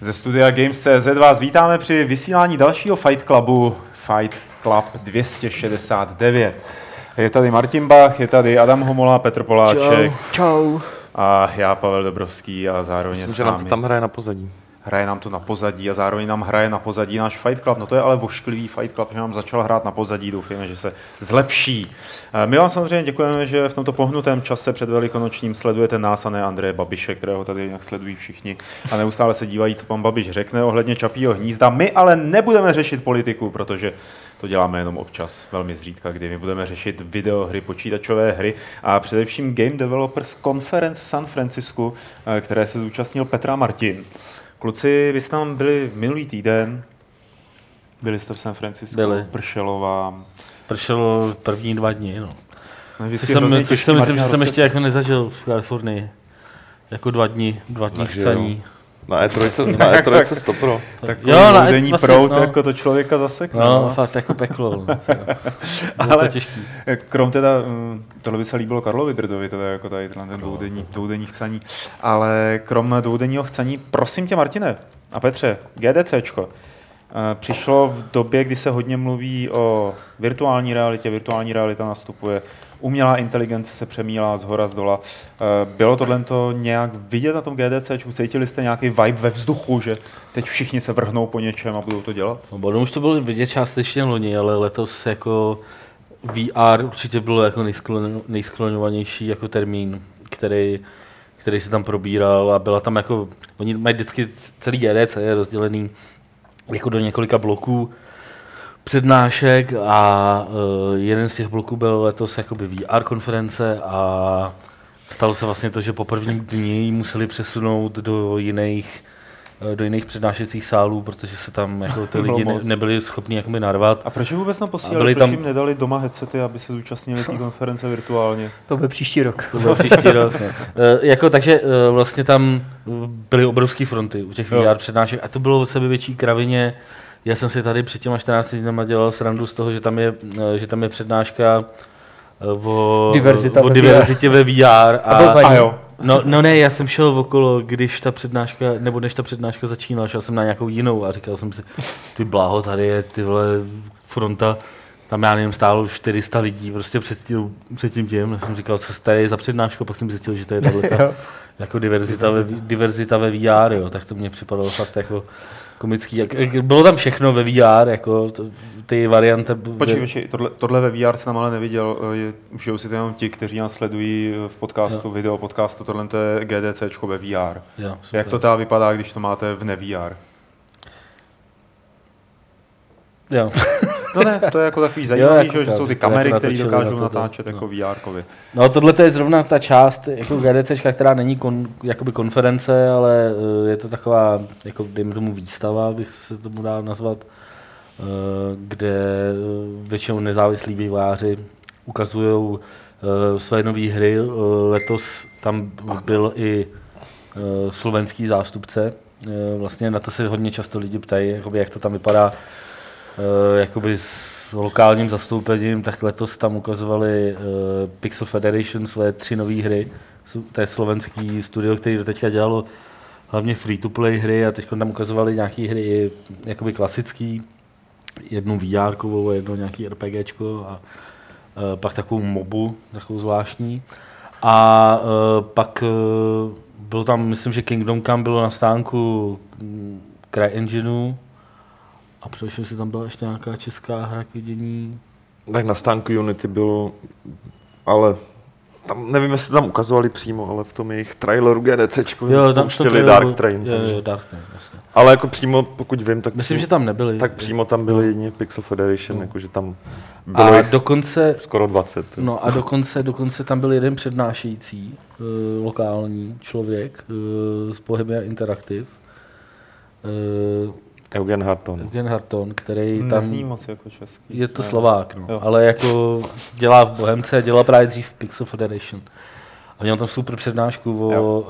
Ze studia Games.cz vás vítáme při vysílání dalšího Fight Clubu Fight Club 269. Je tady Martin Bach, je tady Adam Homola, Petr Poláček Čau. a já Pavel Dobrovský a zároveň Myslím, s že nám námi. to tam hraje na pozadí. Hraje nám to na pozadí a zároveň nám hraje na pozadí náš Fight Club. No to je ale vošklivý Fight Club, že nám začal hrát na pozadí. Doufujeme, že se zlepší. Eh, My vám samozřejmě děkujeme, že v tomto pohnutém čase před velikonočním sledujete nás a ne Andreje Babiše, kterého tady jinak sledují všichni a neustále se dívají, co pan Babiš řekne ohledně Čapího hnízda. My ale nebudeme řešit politiku, protože to děláme jenom občas, velmi zřídka, kdy my budeme řešit videohry, počítačové hry a především Game Developers Conference v San Francisku, eh, které se zúčastnil Petra Martin. Kluci, vy jste tam byli minulý týden, byli jste v San Francisku, Byli. pršelo vám. Pršelo první dva dny, no. No, Což jsem, což jsem myslím, že jsem ještě jako nezažil v Kalifornii. Jako dva dny, dva dny Takže chcaní. Na E3, na E3 100 Pro. Takový Jo, na- denní vlastně, prout, no. jako to člověka zasekne. No, no. fakt jako peklo. No. Bylo Ale- to těžký. Krom teda, mm, tohle by se líbilo Karlovi Drdovi, teda jako tady ten dvoudenní, dvoudenní chcaní, ale krom dvoudenního chcaní, prosím tě Martine a Petře, GDCčko, eh, přišlo v době, kdy se hodně mluví o virtuální realitě, virtuální realita nastupuje, umělá inteligence se přemílá z hora, z dola. Eh, Bylo tohle nějak vidět na tom GDCčku? Cítili jste nějaký vibe ve vzduchu, že teď všichni se vrhnou po něčem a budou to dělat? No, Bodom už to bylo vidět částečně loni, ale letos jako VR určitě bylo jako nejskloňovanější jako termín, který, který se tam probíral a byla tam jako, oni mají vždycky celý GDC je rozdělený jako do několika bloků přednášek a uh, jeden z těch bloků byl letos jakoby VR konference a stalo se vlastně to, že po prvním dni ji museli přesunout do jiných eh, do jiných přednášecích sálů, protože se tam jako ty lidi ne, nebyli schopni jakoby narvat. A proč je vůbec nám A posílali, byli proč tam- jim nedali doma headsety, aby se zúčastnili té konference virtuálně? To bude příští rok. To bylo příští rok. No. E, jako, takže e, vlastně tam byly obrovské fronty u těch Jo. VR přednášek a to bylo o sebe větší kravině. Já jsem si tady před těma 14 dnama dělal srandu z toho, že tam je, e, že tam je přednáška e, o, Diverzita o ve diverzitě ve VR. A A. A jo. no, no ne, já jsem šel okolo, když ta přednáška, nebo než ta přednáška začínala, šel jsem na nějakou jinou a říkal jsem si, ty bláho, tady je ty vole fronta, tam já nevím, stálo 400 lidí prostě před tím, před tím tím. Já jsem říkal, co to je za přednášku, pak jsem zjistil, že to je tahle ta, jako diverzita ve, diverzita ve VR, jo, tak to mě připadalo fakt jako komický. Jak, bylo tam všechno ve VR, jako to, ty varianty. Počkej, počkej, tohle, tohle ve VR jsem ale neviděl, eh, je, užijou si to jenom ti, kteří nás sledují v podcastu, Jo. video podcastu, tohle to je GDCčko ve VR. Jo, super. Jak to teda vypadá, když to máte v ne-VR? Jo. No ne, to je jako takový zajímavý, jako že, že tak, jsou ty to kamery, jako které dokážou na to, to, natáčet no. jako VR. kově. No tohle je zrovna ta část jako GDCčka, která není kon, jakoby konference, ale eh, je to taková, jako dejme tomu výstava, bych se tomu dal nazvat, eh, kde eh, většinou nezávislí vývojáři ukazují své nové hry. Letos tam byl i eh, slovenský zástupce. Eh, Vlastně na to se hodně často lidi ptají, jak to tam vypadá jakoby s lokálním zastoupením, tak letos tam ukazovali eh, Pixel Federation své tři nové hry. To je slovenský studio, který do teďka dělalo hlavně free-to-play hry a teď tam ukazovali nějaké hry i jakoby klasický, jednu VR a jedno nějaký RPGčko a eh, pak takovou mobu, takovou zvláštní. A eh, pak eh, byl tam, myslím, že Kingdom Come bylo na stánku mm, CryEngineu a především si tam byla ještě nějaká česká hra k vidění. Tak na stánku Unity bylo, ale tam, nevím, jestli tam ukazovali přímo, ale v tom jejich traileru GDCčku Jo, tam pouštěli to Dark Train. Jo, takže. jo, Dark Train, jasně. Ale jako přímo, pokud vím, tak, Myslím, přímo, že tam nebyli. tak přímo tam byly jedině Pixel Federation, No. jakože tam bylo A dokonce, skoro 20. no a dokonce, dokonce tam byl jeden přednášející, uh, lokální člověk uh, z Bohemia Interactive, uh, Eugen Harton. Eugen Harton, který tam... Nezní moc jako český. Je to Ne. Slovák, no. Jo. ale jako dělá v Bohemce, dělal právě dřív v Pixel Federation. A měl tam super přednášku o, Jo.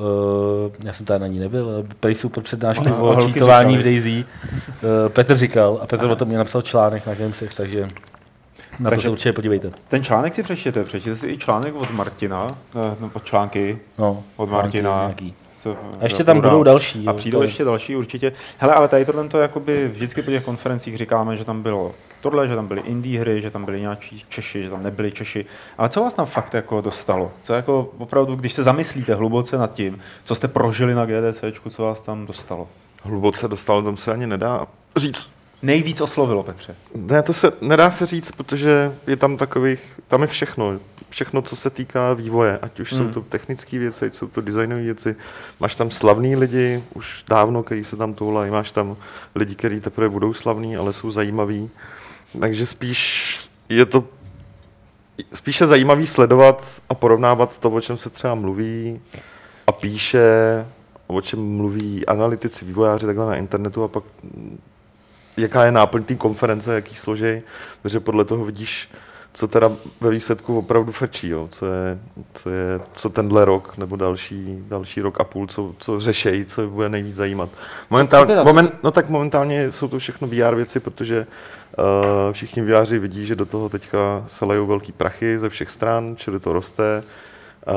uh, já jsem tady na ní nebyl, ale prý super přednášku No, o čítování v. Daisy. Uh, Petr říkal a Petr o tom mě napsal článek na Gamesech, takže na to Takže- se určitě podívejte. Ten článek si přečtěte, přečtěte si i článek od Martina, eh, nebo články No, od články Martina. nějaký. Co, A ještě tam budou další. A přijdou ještě další určitě. Hele, ale tady tohle to jakoby vždycky po těch konferencích říkáme, že tam bylo tohle, že tam byly indie hry, že tam byli nějaký Češi, že tam nebyli Češi. Ale co vás tam fakt jako dostalo? Co jako opravdu, když se zamyslíte hluboce nad tím, co jste prožili na GDCčku, co vás tam dostalo? Hluboce dostal, tam se ani nedá říct. Nejvíc oslovilo, Petře. Ne, to se nedá se říct, protože je tam takových, tam je všechno. Všechno, co se týká vývoje, ať už Hmm. jsou to technické věci, ať jsou to designové věci. Máš tam slavný lidi, už dávno, který se tam toulají. Máš tam lidi, kteří teprve budou slavní, ale jsou zajímaví. Takže spíš je to spíše zajímavý sledovat a porovnávat to, o čem se třeba mluví a píše, o čem mluví analytici, vývojáři takhle na internetu a pak jaká je náplň té konference, jaký složej, protože podle toho vidíš, co teda ve výsledku opravdu frčí, jo? Co, je, co, je, co tenhle rok nebo další, další rok a půl, co, co řešejí, co je bude nejvíc zajímat. Momentál, teda, co- moment, no tak momentálně jsou to všechno VR věci, protože uh, všichni VRi vidí, že do toho teďka se lejou velký prachy ze všech stran, čili to roste. Uh,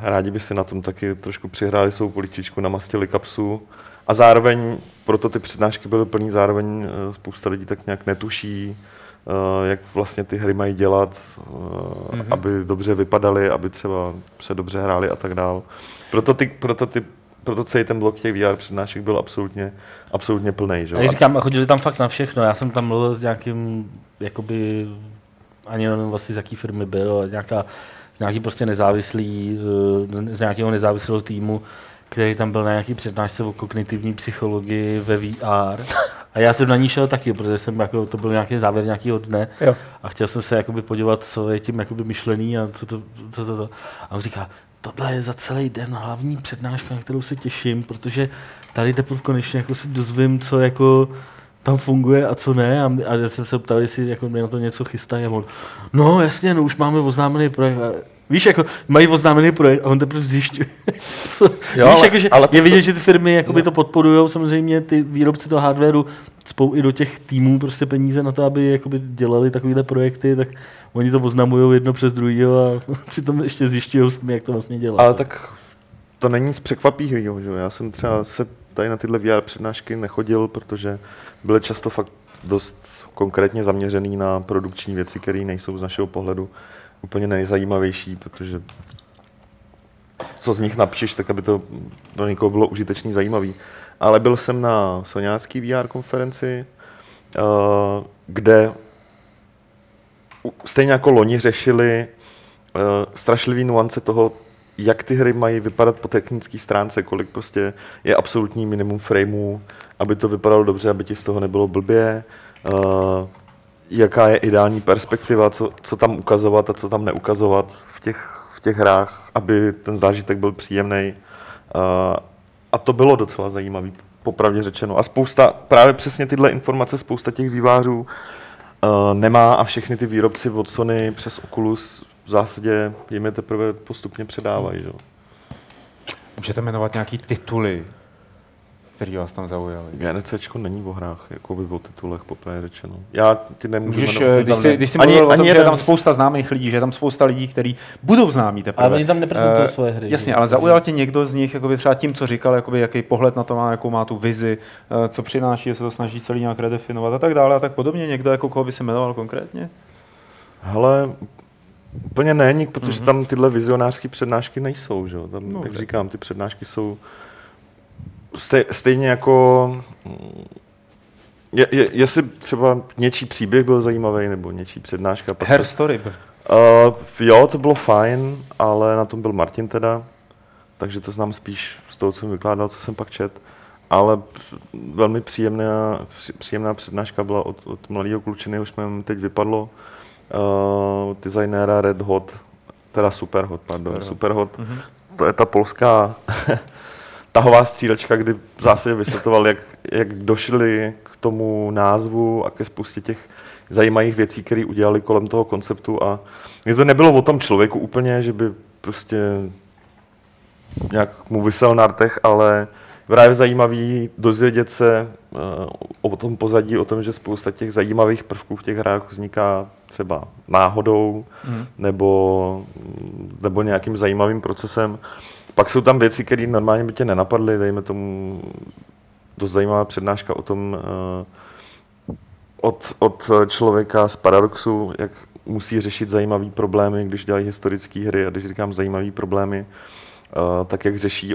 rádi by si na tom taky trošku přihráli svou poličičku, namastili kapsu a zároveň, proto ty přednášky byly plný, zároveň uh, spousta lidí tak nějak netuší, uh, jak vlastně ty hry mají dělat, mm-hmm. aby dobře vypadaly, aby třeba se dobře hráli a tak dál. Proto, ty, proto, ty, proto celý ten blok těch VR přednášek byl absolutně, absolutně plný. Že? Jak říkám, chodili tam fakt na všechno. Já jsem tam mluvil s nějakým, jakoby, ani nevím vlastně z jaký firmy byl, nějaká, z nějaký prostě nezávislý, eh, z nějakého nezávislého týmu, který tam byl na nějaký přednášce o kognitivní psychologii ve VR. A já jsem na ní šel taky, protože jsem jako, to byl nějaký závěr nějakého dne Jo. a chtěl jsem se jakoby podívat, co je tím jakoby myšlený a co to, to, to, to. A on říká, tohle je za celý den hlavní přednáška, na kterou se těším, protože tady teprve konečně jako si dozvím, co jako tam funguje a co ne. A, a já jsem se ptal, jestli jako mě na to něco chystají. A on, no jasně, no už máme oznámený projekt. Víš, jako mají oznámený projekt a on teprve zjišťuje. co, Jo, víš, ale- jako, že ale to- je vidět, že ty firmy jakoby to podporují, samozřejmě ty výrobci toho hardwareu spou i do těch týmů prostě peníze na to, aby jakoby dělali takovéhle projekty, tak oni to oznamují jedno přes druhého a přitom ještě zjišťují jak to vlastně dělat. Ale tak to není nic překvapivého, že jo. Já jsem třeba se tady na tyhle VR přednášky nechodil, protože byly často fakt dost konkrétně zaměřený na produkční věci, které nejsou z našeho pohledu úplně nejzajímavější, protože co z nich napíšeš, tak aby to pro někoho bylo užitečný, zajímavý. Ale byl jsem na Soňácký VR konferenci, eh, kde stejně jako loni řešili uh, strašlivý nuance toho, jak ty hry mají vypadat po technické stránce, kolik prostě je absolutní minimum frameů, aby to vypadalo dobře, aby ti z toho nebylo blbě, uh, jaká je ideální perspektiva, co, co tam ukazovat a co tam neukazovat v těch, v těch hrách, aby ten zážitek byl příjemný. Uh, a to bylo docela zajímavé, popravdě řečeno. A spousta, právě přesně tyhle informace, spousta těch vývářů uh, nemá a všechny ty výrobci od Sony přes Oculus v zásadě jim je teprve postupně předávají. Že? Můžete jmenovat nějaký tituly, které vás tam zaujaly? GNCčko není o hrách, jako by o titulech popravdě řečeno. Já ti nemůžu Můžeš, jmenovat. eh, když tam jsi, když jsi ani- mluvil o ani tom, že je jeden. tam spousta známých lidí, že je tam spousta lidí, kteří budou známí teprve. Ale oni tam neprezentují Eh, svoje hry, Jasně, že? ale zaujal tě někdo z nich jakoby třeba tím, co říkal, jakoby, jaký pohled na to má, jakou má tu vizi, eh, co přináší, jestli to snaží celý nějak redefinovat a tak dále a tak podobně. Někdo, jako koho by se jmenoval konkrétně? Hele, úplně ne, nik, protože Mhm. mm-hmm. tam tyhle vizionářské přednášky nejsou. Že? jo. Tam, No, jak tak. říkám, ty přednášky jsou stej, stejně jako... mm, Je, je, jestli třeba něčí příběh byl zajímavý, nebo něčí přednáška. pak Her to- Story. byl. Uh, jo, to bylo fajn, ale na tom byl Martin teda, takže to znám spíš z toho, co jsem vykládal, co jsem pak čet. Ale velmi příjemná, příjemná přednáška byla od, od mladého klučiny, už mi teď vypadlo, uh, designéra Red Hot, teda Superhot, pardon, Superhot. Superhot. Mhm. To je ta polská, tahová střílečka, kdy v zásadě vysvětloval, jak, jak došli k tomu názvu a ke spoustě těch zajímavých věcí, které udělali kolem toho konceptu a mě to nebylo o tom člověku úplně, že by prostě nějak mu vysel na rtech, ale právě zajímavý dozvědět se uh, o tom pozadí, o tom, že spousta těch zajímavých prvků v těch hrách vzniká třeba náhodou mm. nebo, nebo nějakým zajímavým procesem. Pak jsou tam věci, které normálně by tě nenapadly, dejme tomu dost zajímavá přednáška o tom uh, od, od člověka z Paradoxu, jak musí řešit zajímavé problémy, když dělají historické hry a když říkám zajímavé problémy, uh, tak jak řeší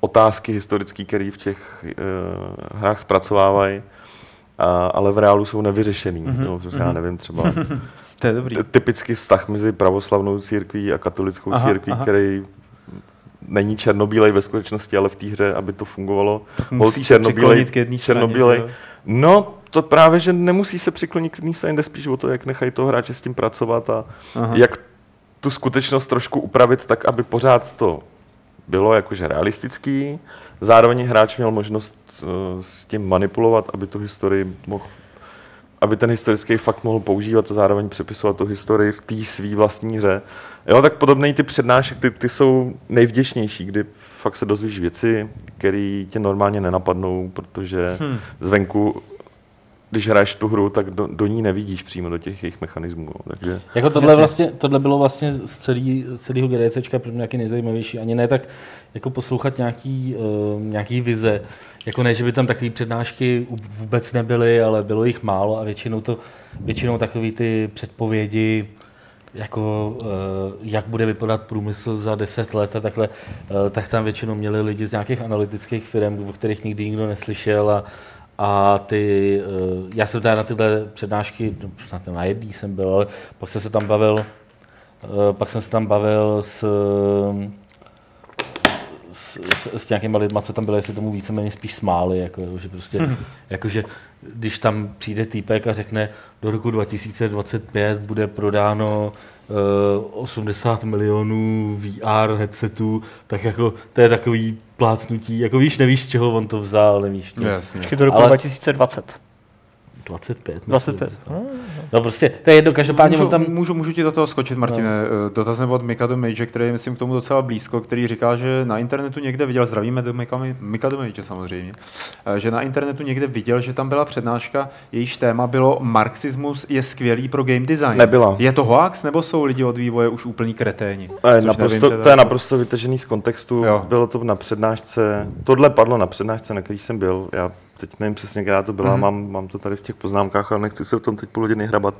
otázky historické, které v těch uh, hrách zpracovávají, a, ale v reálu jsou nevyřešený. Mm-hmm. No, já mhm. nevím, třeba to je dobrý. typický vztah mezi pravoslavnou církví a katolickou aha, církví, aha. který není černobílej ve skutečnosti, ale v té hře, aby to fungovalo. Musí se přiklonit k jedné černobílej. No, to právě, že nemusí se přiklonit k jedné straně, jde spíš o to, jak nechají toho hráče s tím pracovat a Aha. jak tu skutečnost trošku upravit tak, aby pořád to bylo jakože realistický. Zároveň hráč měl možnost uh, s tím manipulovat, aby tu historii mohl aby ten historický fakt mohl používat a zároveň přepisovat tu historii v té svý vlastní hře. Jo, tak podobné ty přednášky, ty, ty jsou nejvděčnější, kdy fakt se dozvíš věci, které tě normálně nenapadnou, protože hmm. zvenku když hraješ tu hru, tak do, do ní nevidíš přímo do těch jejich mechanismů. Takže... Jako tohle, vlastně, tohle bylo vlastně z, celý, z celého GDCčka pro mě nějaký nejzajímavější. Ani ne tak jako poslouchat nějaký, uh, nějaký vize. Jako ne, že by tam takové přednášky vůbec nebyly, ale bylo jich málo a většinou to, většinou takové ty předpovědi, jako uh, jak bude vypadat průmysl za deset let a takhle, uh, tak tam většinou měli lidi z nějakých analytických firm, o kterých nikdy nikdo neslyšel a, a ty, uh, já jsem teda na tyhle přednášky, no, na jedný jsem byl, ale pak jsem se tam bavil, pak jsem se tam bavil s, s, s, s nějakýma lidma, co tam byli, jestli tomu víceméně spíš smáli, jako, že prostě, hmm. jako, že když tam přijde týpek a řekne, do roku 2025 bude prodáno uh, 80 milionů VR headsetů, tak jako to je takový plácnutí, jako víš, nevíš, z čeho on to vzal, nevíš. Jasně. do roku Ale... 2020. 25. 25. No. no prostě, to je jedno, každopádně můžu, tam... Můžu, můžu ti do toho skočit, Martine. No. Dotazem od Mikado Mage, který je, myslím, k tomu docela blízko, který říká, že na internetu někde viděl, zdravíme do Mikado Mage samozřejmě, eh, že na internetu někde viděl, že tam byla přednáška, jejíž téma bylo Marxismus je skvělý pro game design. Nebyla. Je to hoax, nebo jsou lidi od vývoje už úplný kreténi? Je naprosto, nevím, to je naprosto vytažený z kontextu. Jo. Bylo to na přednášce, tohle padlo na přednášce, na který jsem byl. Já teď nevím přesně, která to byla, mm. mám, mám to tady v těch poznámkách, ale nechci se v tom teď půl hodiny hrabat.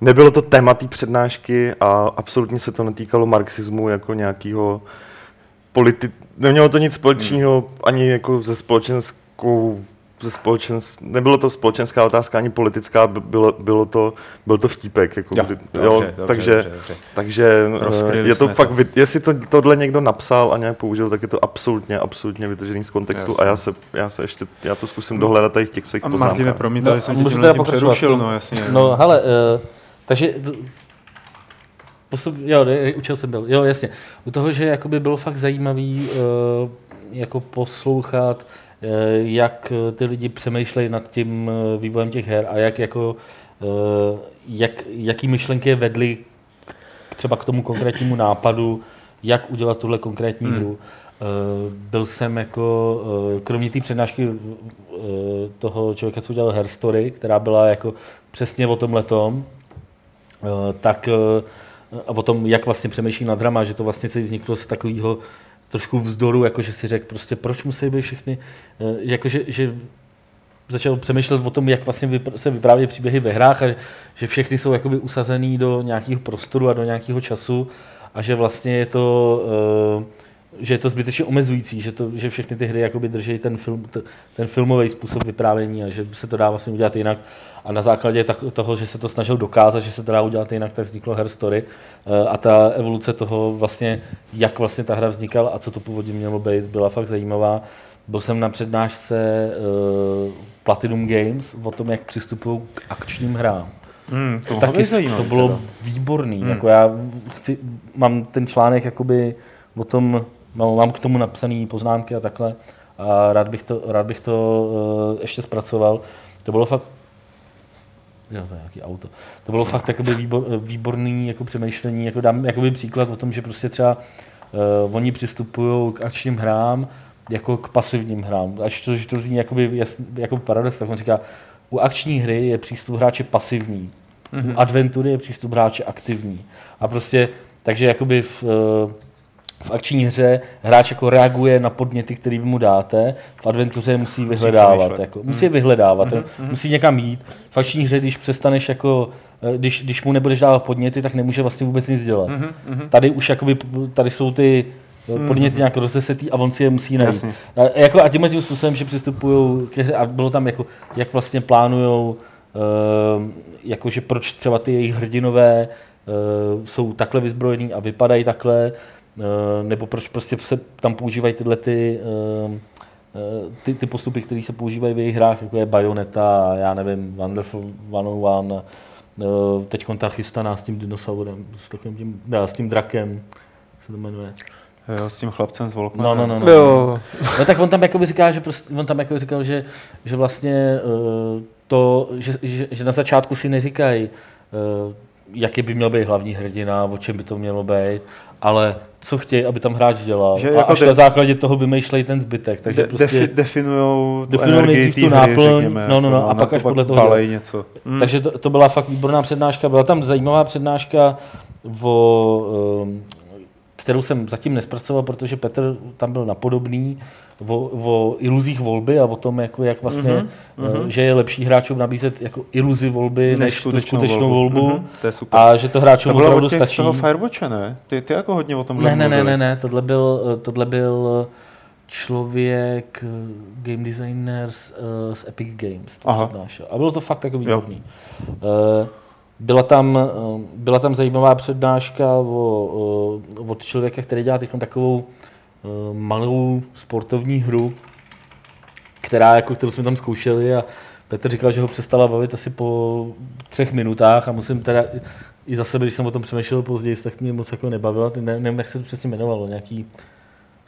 Nebylo to téma té přednášky a absolutně se to netýkalo marxismu jako nějakého politi... Nemělo to nic společného mm. ani jako ze společenskou společens... nebylo to společenská otázka ani politická, bylo, bylo to, byl to vtípek. Jako jo, kdy, dobře, jo, dobře, takže, dobře, dobře. takže eh, je to fakt, to. jestli to, tohle někdo napsal a nějak použil, tak je to absolutně, absolutně vytržený z kontextu jasně. a já se, já se ještě, já to zkusím dohledat tady v těch svých poznámkách. Martine, promiň, no, jsem tě tím přerušil, no jasně. No hele, uh, takže Postup, jo, učil jsem byl. Jo, jasně. U toho, že jakoby bylo fakt zajímavý uh, jako poslouchat jak eh, ty lidi přemýšlejí nad tím eh, vývojem těch her a jak jako, jak, jaký myšlenky je vedly třeba k tomu konkrétnímu nápadu, jak udělat tuhle konkrétní hmm. hru. Byl jsem jako, kromě té přednášky toho člověka, co udělal Herstory, která byla jako přesně o tom letom, tak a o tom, jak vlastně přemýšlí na drama, že to vlastně se vzniklo z takového trošku vzdoru, jakože si řekl prostě, proč musí být všechny, eh, jakože, že začal přemýšlet o tom, jak vlastně se vyprávějí příběhy ve hrách a že všechny jsou jakoby usazený do nějakého prostoru a do nějakého času a že vlastně je to, eh, že je to zbytečně omezující, že, to, že všechny ty hry jakoby drží ten, film, ten filmový způsob vyprávění a že se to dá vlastně udělat jinak. A na základě toho, že se to snažil dokázat, že se to dá udělat jinak, tak vzniklo Her Story. Eh, a ta evoluce toho vlastně, jak vlastně ta hra vznikala a co to původně mělo být, byla fakt zajímavá. Byl jsem na přednášce uh, Platinum Games o tom, jak přistupují k akčním hrám. Hmm, to, Taky, to bylo teda. výborný. Hmm. Jako já chci, mám ten článek jakoby o tom mám, mám k tomu napsané poznámky a takhle a rád bych to, rád bych to uh, ještě zpracoval. To bylo fakt Jo, to je nějaký auto. To bylo fakt jakoby výbor, výborný jako přemýšlení. Jako dám jakoby příklad o tom, že prostě třeba uh, oni přistupují k akčním hrám jako k pasivním hrám. Až to, že to zní jakoby, jasný, jako paradox, tak on říká, u akční hry je přístup hráče pasivní, mm-hmm. u adventury je přístup hráče aktivní. A prostě, takže jakoby v, uh, v akční hře hráč jako reaguje na podněty, které vy mu dáte, v adventuře je musí vyhledávat. Jako, musí je vyhledávat, mm-hmm. musí někam jít. V akční hře, když přestaneš jako eh, když, když mu nebudeš dávat podněty, tak nemůže vlastně vůbec nic dělat. Mm-hmm. Tady už jakoby, tady jsou ty mm-hmm. podněty nějak rozesetý a on si je musí najít. A, jako, a tímhle tím způsobem, že přistupují ke hře a bylo tam jako, jak vlastně plánujou, uh, jakože proč třeba ty jejich hrdinové uh, jsou takhle vyzbrojení a vypadají takhle, Eh, nebo proč prostě se tam používají tyhle ty, eh, eh, ty, ty postupy, které se používají v jejich hrách, jako je Bayonetta, já nevím, Wonderful 101, teď ta chystaná s tím dinosaurem, s, takovým tím, já, s tím drakem, se to jmenuje. Jo, s tím chlapcem z Volkmanem. No, no, no, no. Jo. no tak on tam jako říká, že prostě, on tam jako říkal, že, že vlastně to, že, že, že, na začátku si neříkají, jaký by měl být hlavní hrdina, o čem by to mělo být, ale co chtějí, aby tam hráč dělal. Že a jako až de- na základě toho vymýšlejí ten zbytek. Takže de- prostě defi- definujou definujou nejdřív tu náplň, řekněme, no, no, no, jako a pak až podle toho něco. Mm. Takže to, to, byla fakt výborná přednáška. Byla tam zajímavá přednáška, o, um, kterou jsem zatím nespracoval, protože Petr tam byl napodobný, o, o iluzích volby a o tom, jako, jak vlastně, mm-hmm. že je lepší hráčům nabízet jako iluzi volby než, než skutečnou, skutečnou volbu. volbu. Mm-hmm. To je super. A že to hráčům to opravdu stačí. To bylo Firewatche, ne? Ty, ty jako hodně o tom ne, ne, ne, ne, ne, tohle byl, tohle byl člověk, game designer z, uh, z Epic Games. To přednášel. A bylo to fakt takový. Uh, byla tam, byla tam zajímavá přednáška o, o, od člověka, který dělá takovou Eh, malou sportovní hru, která, jako, kterou jsme tam zkoušeli a Petr říkal, že ho přestala bavit asi po třech minutách a musím teda i za sebe, když jsem o tom přemýšlel později, tak mě moc jako nebavila, ne, nevím, jak se to přesně jmenovalo, nějaký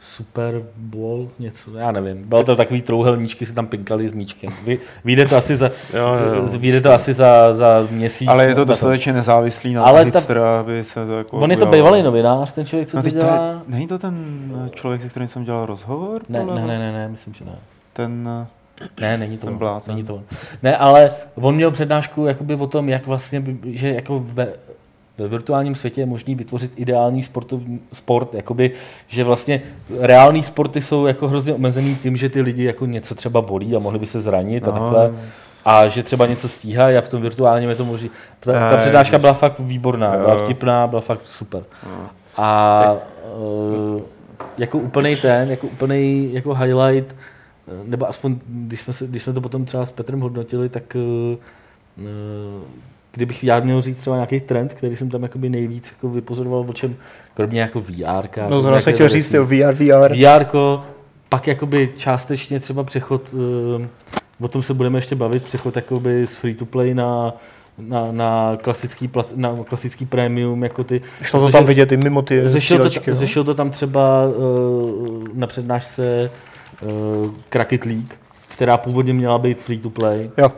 Super Bowl, něco, já nevím. Bylo to takový trouhelníčky, si tam pinkali s míčkem. Vy, vyjde to asi za, jo, jo. Vyjde to asi za, za měsíc. Ale je to dostatečně nezávislý na Ale hipstera, aby se to jako On je to bývalý novinář, ten člověk, co no, to dělá. To je, není to ten člověk, se kterým jsem dělal rozhovor? Ne, ne, ne, ne, ne, myslím, že ne. Ten... Ne, není to, on, není to on. Ne, ale on měl přednášku jakoby o tom, jak vlastně, že jako ve, ve virtuálním světě je možný vytvořit ideální sportovní sport, jakoby, že vlastně reální sporty jsou jako hrozně omezený tím, že ty lidi jako něco třeba bolí a mohli by se zranit a no. takhle. A že třeba něco stíhají a v tom virtuálním je to možný. Ta, ta přednáška byla fakt výborná, byla vtipná, byla fakt super. No. A uh, jako úplný ten, jako úplný jako highlight, nebo aspoň když jsme, se, když jsme to potom třeba s Petrem hodnotili, tak uh, kdybych já měl říct třeba nějaký trend, který jsem tam jakoby nejvíc jako vypozoroval, o čem, kromě jako VR. No zrovna se chtěl říct, jo, VR, VR. VR, pak jakoby částečně třeba přechod, uh, o tom se budeme ještě bavit, přechod jakoby z free to play na, na, na, klasický, na klasický premium, jako ty. Šlo to tam vidět i mimo ty zešel to, no? zešel to tam třeba uh, na přednášce uh, Cracket League, která původně měla být free to play. Jo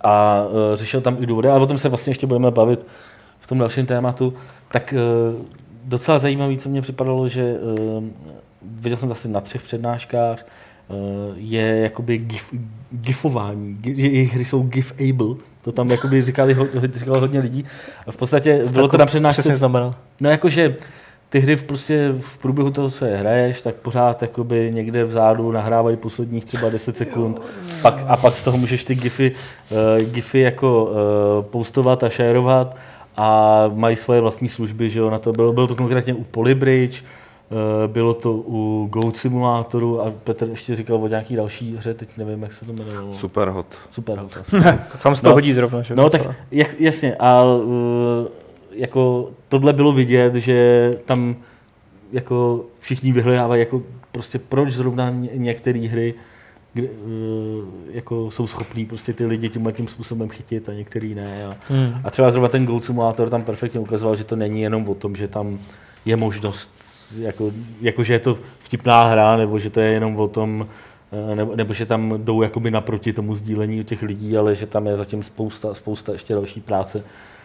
a uh, řešil tam i důvody, ale o tom se vlastně ještě budeme bavit v tom dalším tématu, tak uh, docela zajímavý, co mě připadalo, že uh, viděl jsem asi na třech přednáškách, uh, je jakoby gif, gifování, že jejich hry jsou gif-able, to tam jakoby říkali, říkalo hodně lidí. V podstatě bylo to na přednášce. Přesně znamená. No jakože ty hry v, prostě v průběhu toho, co je hraješ, tak pořád jakoby někde vzadu nahrávají posledních třeba 10 sekund pak, a pak z toho můžeš ty gify, uh, gify jako uh, postovat a shareovat a mají svoje vlastní služby, že jo, na to bylo, bylo to konkrétně u Polybridge, uh, bylo to u Goat Simulatoru a Petr ještě říkal o nějaký další hře, teď nevím, jak se to jmenovalo. Superhot. Superhot. Tam se to no, hodí zrovna, že? No tak jak, jasně, a uh, jako tohle bylo vidět, že tam jako všichni vyhledávají jako prostě proč zrovna některé hry kde, uh, jako jsou schopní prostě ty lidi tímhle tím způsobem chytit a některý ne. A, hmm. a třeba zrovna ten Goat Simulator tam perfektně ukazoval, že to není jenom o tom, že tam je možnost, jako, jako že je to vtipná hra, nebo že to je jenom o tom, eh, nebo, nebo že tam jdou jakoby naproti tomu sdílení těch lidí, ale že tam je zatím spousta, spousta ještě další práce, eh,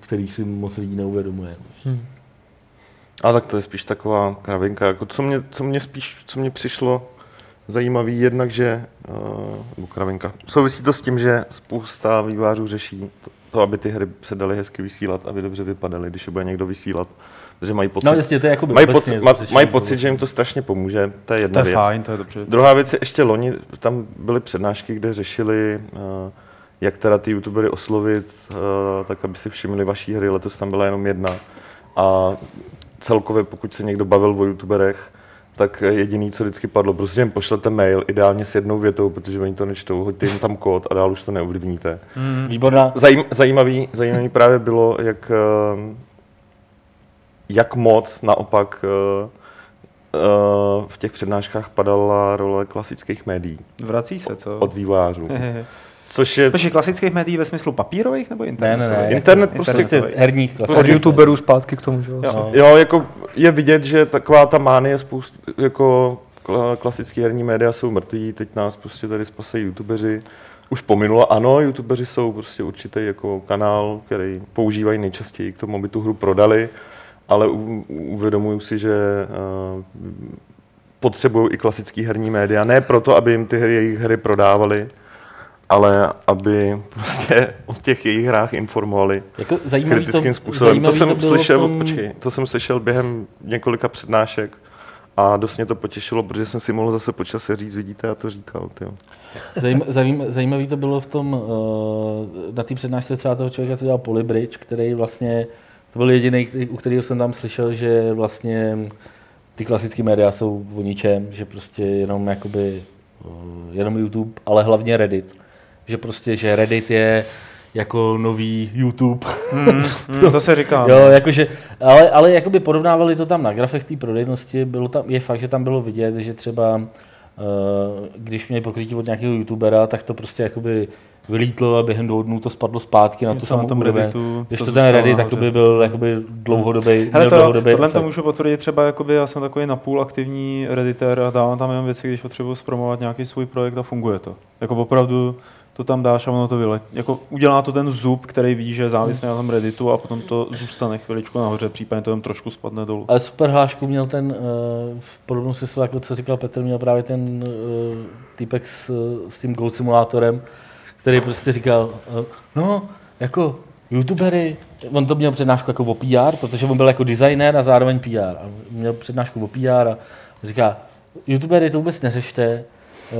který si moc lidí neuvědomuje. A tak to je spíš taková kravinka. Jako co, mě, co mě spíš, co mě přišlo zajímavý, jednak, že, uh, kravinka, souvisí to s tím, že spousta vývářů řeší to, to, aby ty hry se daly hezky vysílat, aby dobře vypadaly, když je bude někdo vysílat. Protože mají pocit, No jasně, to je jakoby mají, pocit, ma, mají pocit, že jim to strašně pomůže. To je To jedna je věc. fajn, to je dobře. Druhá věc je ještě loni, tam byly přednášky, kde řešili, uh, jak teda ty youtubery oslovit, uh, tak aby si všimli vaší hry, letos tam byla jenom jedna. A celkově, pokud se někdo bavil o youtuberech, tak jediný, co vždycky padlo, prostě jim pošlete mail, ideálně s jednou větou, protože oni to nečtou, hoďte jim tam kód a dál už to neovlivníte. Výborná, Zajím, zajímavý, zajímavý právě bylo, jak, eh, jak moc naopak eh, eh, v těch přednáškách padala role klasických médií Vrací se, co? od vývojářů. Což je Protože klasických médií ve smyslu papírových nebo ne, internetových? ne, ne. Internet jako, prostě- prostě herních Od klasických. youtuberů zpátky k tomu, že jo? Jo. No. Jo, jako je vidět, že taková ta mánie spoust, jako kla- klasický herní média jsou mrtví, teď nás prostě tady spasejí youtubeři. Už pominula, ano, youtubeři jsou prostě určitý jako kanál, který používají nejčastěji k tomu, aby tu hru prodali, ale u- uvědomuju si, že uh, potřebují i klasický herní média, ne proto, aby jim ty hry, jejich hry prodávali, ale aby prostě o těch jejich hrách informovali Jako kritickým to, způsobem. To jsem, v slyšel, tom- počkej, to jsem slyšel během několika přednášek a dost mě to potěšilo, protože jsem si mohl zase po čase říct, vidíte, já to říkal. Tyjo. Zajím, zajím, zajímavý to bylo v tom, uh, na té přednášce třeba toho člověka, co dělal Polybridge, který vlastně, to byl jediný, u kterého jsem tam slyšel, že vlastně ty klasické média jsou o ničem, že prostě jenom jakoby, uh, jenom YouTube, ale hlavně Reddit. Že prostě, že Reddit je jako nový YouTube. Mm, mm, to se říká. Jo, jakože, ale, ale jakoby porovnávali to tam na grafech té prodejnosti, bylo tam, je fakt, že tam bylo vidět, že třeba uh, když měli pokrytí od nějakého youtubera, tak to prostě jakoby vylítlo a během dvou dnů to spadlo zpátky na tu samou tom úroveň. Redditu. Když to, to ten Reddit nahoře. jakoby byl jakoby dlouhodobý, Hele, to, dlouhodobý tohle to můžu potvrdit třeba, jakoby, já jsem takový napůl aktivní redditor a dávám tam jenom věci, když potřebuji zpromovat nějaký svůj projekt a funguje to. Jako opravdu to tam dáš a ono to vyle. Jako udělá to ten zub, který ví, že je závislý na tom redditu a potom to zůstane chviličku nahoře, případně to jenom trošku spadne dolů. Ale super hlášku měl ten, uh, v podobnou smyslu, jako co říkal Petr, měl právě ten uh, týpek s, s tím Gold Simulátorem, který prostě říkal, uh, no, jako youtubery, on to měl přednášku jako o PR, protože on byl jako designer a zároveň PR. A měl přednášku o PR a říká, youtubery to vůbec neřešte, eh,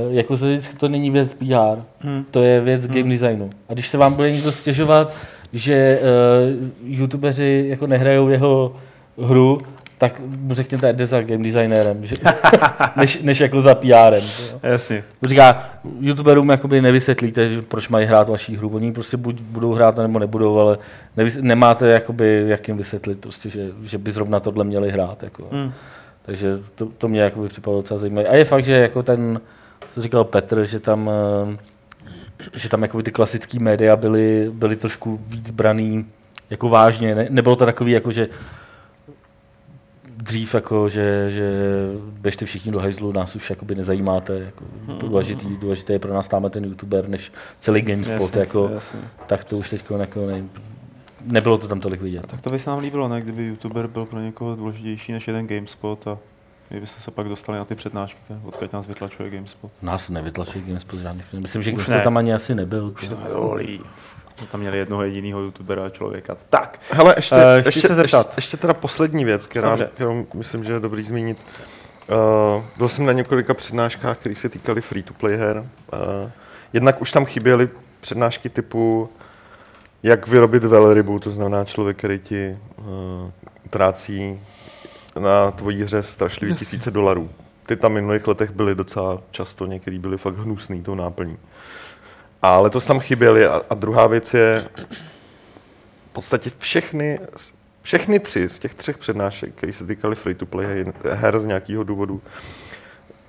jako se vždycky to není věc PR, Hmm. to je věc game designu. A když se vám bude někdo stěžovat, že uh, youtubeři jako nehrajou jeho hru, tak mu řekněte, jde za game designerem, že, než, než jako za PRem. Jasně. Říká, youtuberům jakoby nevysvětlíte, proč mají hrát vaší hru, oni prostě buď budou hrát, nebo nebudou, ale nevys- nemáte jakoby, jak jim vysvětlit, prostě, že, že by zrovna tohle měli hrát. Jako. Hmm. Takže to, to mě jakoby připadalo docela zajímavé. A je fakt, že jako ten, co říkal Petr, že tam, eh, že tam jakoby ty klasické média byly, byly trošku víc braný jako vážně. Ne, nebylo to takový, jako že dřív, jako, že, že běžte všichni do hajzlu, nás už jakoby nezajímáte. Jako, důležitý, důležité je pro nás tam ten youtuber, než celý GameSpot. Jasně, Jako, jasně. tak to už teď jako ne, nebylo to tam tolik vidět. Tak to by se nám líbilo, ne? Kdyby youtuber byl pro někoho důležitější než jeden GameSpot a kdybyste se pak dostali na ty přednášky, odkud nás vytlačuje GameSpot. Nás nevytlačil GameSpot žádný. Myslím, že Už ne. tam ani asi nebyl. Už to nedovolí. Tam měli jednoho jediného youtubera a člověka. Tak, Hele, ještě, chci ještě, se zeptat. Ještě, ještě teda poslední věc, která, Dobře. kterou myslím, že je dobrý zmínit. Uh, byl jsem na několika přednáškách, které se týkaly free-to-play her. Uh, jednak už tam chyběly přednášky typu, jak vyrobit velrybu, to znamená člověk, který ti uh, trácí na tvojí hře strašlivý tisíce dolarů. Ty tam v minulých letech byly docela často, některý byly fakt hnusný tou náplní. A letos tam chyběly. A, a druhá věc je, v podstatě všechny, všechny tři z těch třech přednášek, které se týkaly free-to-play her z nějakého důvodu,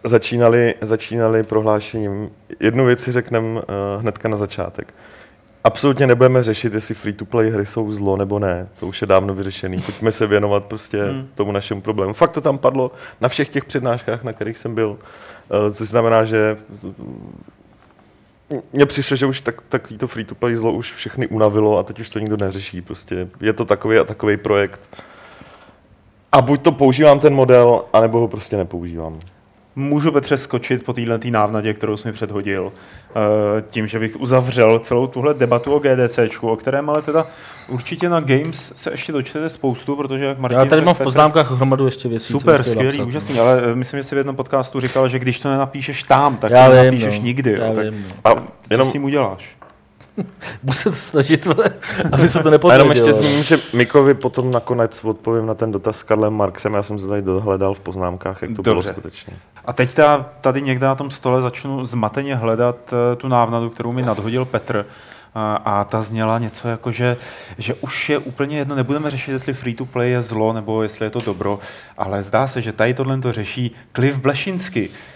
začínali, začínali prohlášením. Jednu věc si řekneme uh, hnedka na začátek. Absolutně nebudeme řešit, jestli free-to-play hry jsou zlo nebo ne. To už je dávno vyřešený. Pojďme se věnovat prostě hmm. tomu našemu problému. Fakt to tam padlo na všech těch přednáškách, na kterých jsem byl, eh, což znamená, že mně přišlo, že už tak, takový to free-to-play zlo už všechny unavilo a teď už to nikdo neřeší. Prostě je to takový a takový projekt. A buď to používám ten model, anebo ho prostě nepoužívám. Můžu Petře skočit po téhle návnadě, kterou jsi mi předhodil, eh, tím, že bych uzavřel celou tuhle debatu o GDC, o kterém ale teda určitě na Games se ještě dočtete spoustu, protože jak Martin... Já tady mám v Petr- poznámkách hromadu ještě věcí. Super, skvělý, napsat, úžasný, ale eh, myslím, že jsi v jednom podcastu říkal, že když to nenapíšeš tam, tak Já to nenapíšeš no. nikdy. Já jo, tak vím, no. A co jenom, s tím uděláš? Budu se to snažit, aby se to nepotvrdilo. jenom ještě zmíním, že Mikovi potom nakonec odpovím na ten dotaz s Karlem Marksem. Já jsem se tady dohledal v poznámkách, jak to bylo Dobře. skutečně. A teď ta, tady někde na tom stole začnu zmateně hledat eh, tu návnadu, kterou mi nadhodil Petr. A, a ta zněla něco jako, že, že už je úplně jedno, nebudeme řešit, jestli free to play je zlo nebo jestli je to dobro, ale zdá se, že tady tohle to řeší Cliff Blešinsky eh,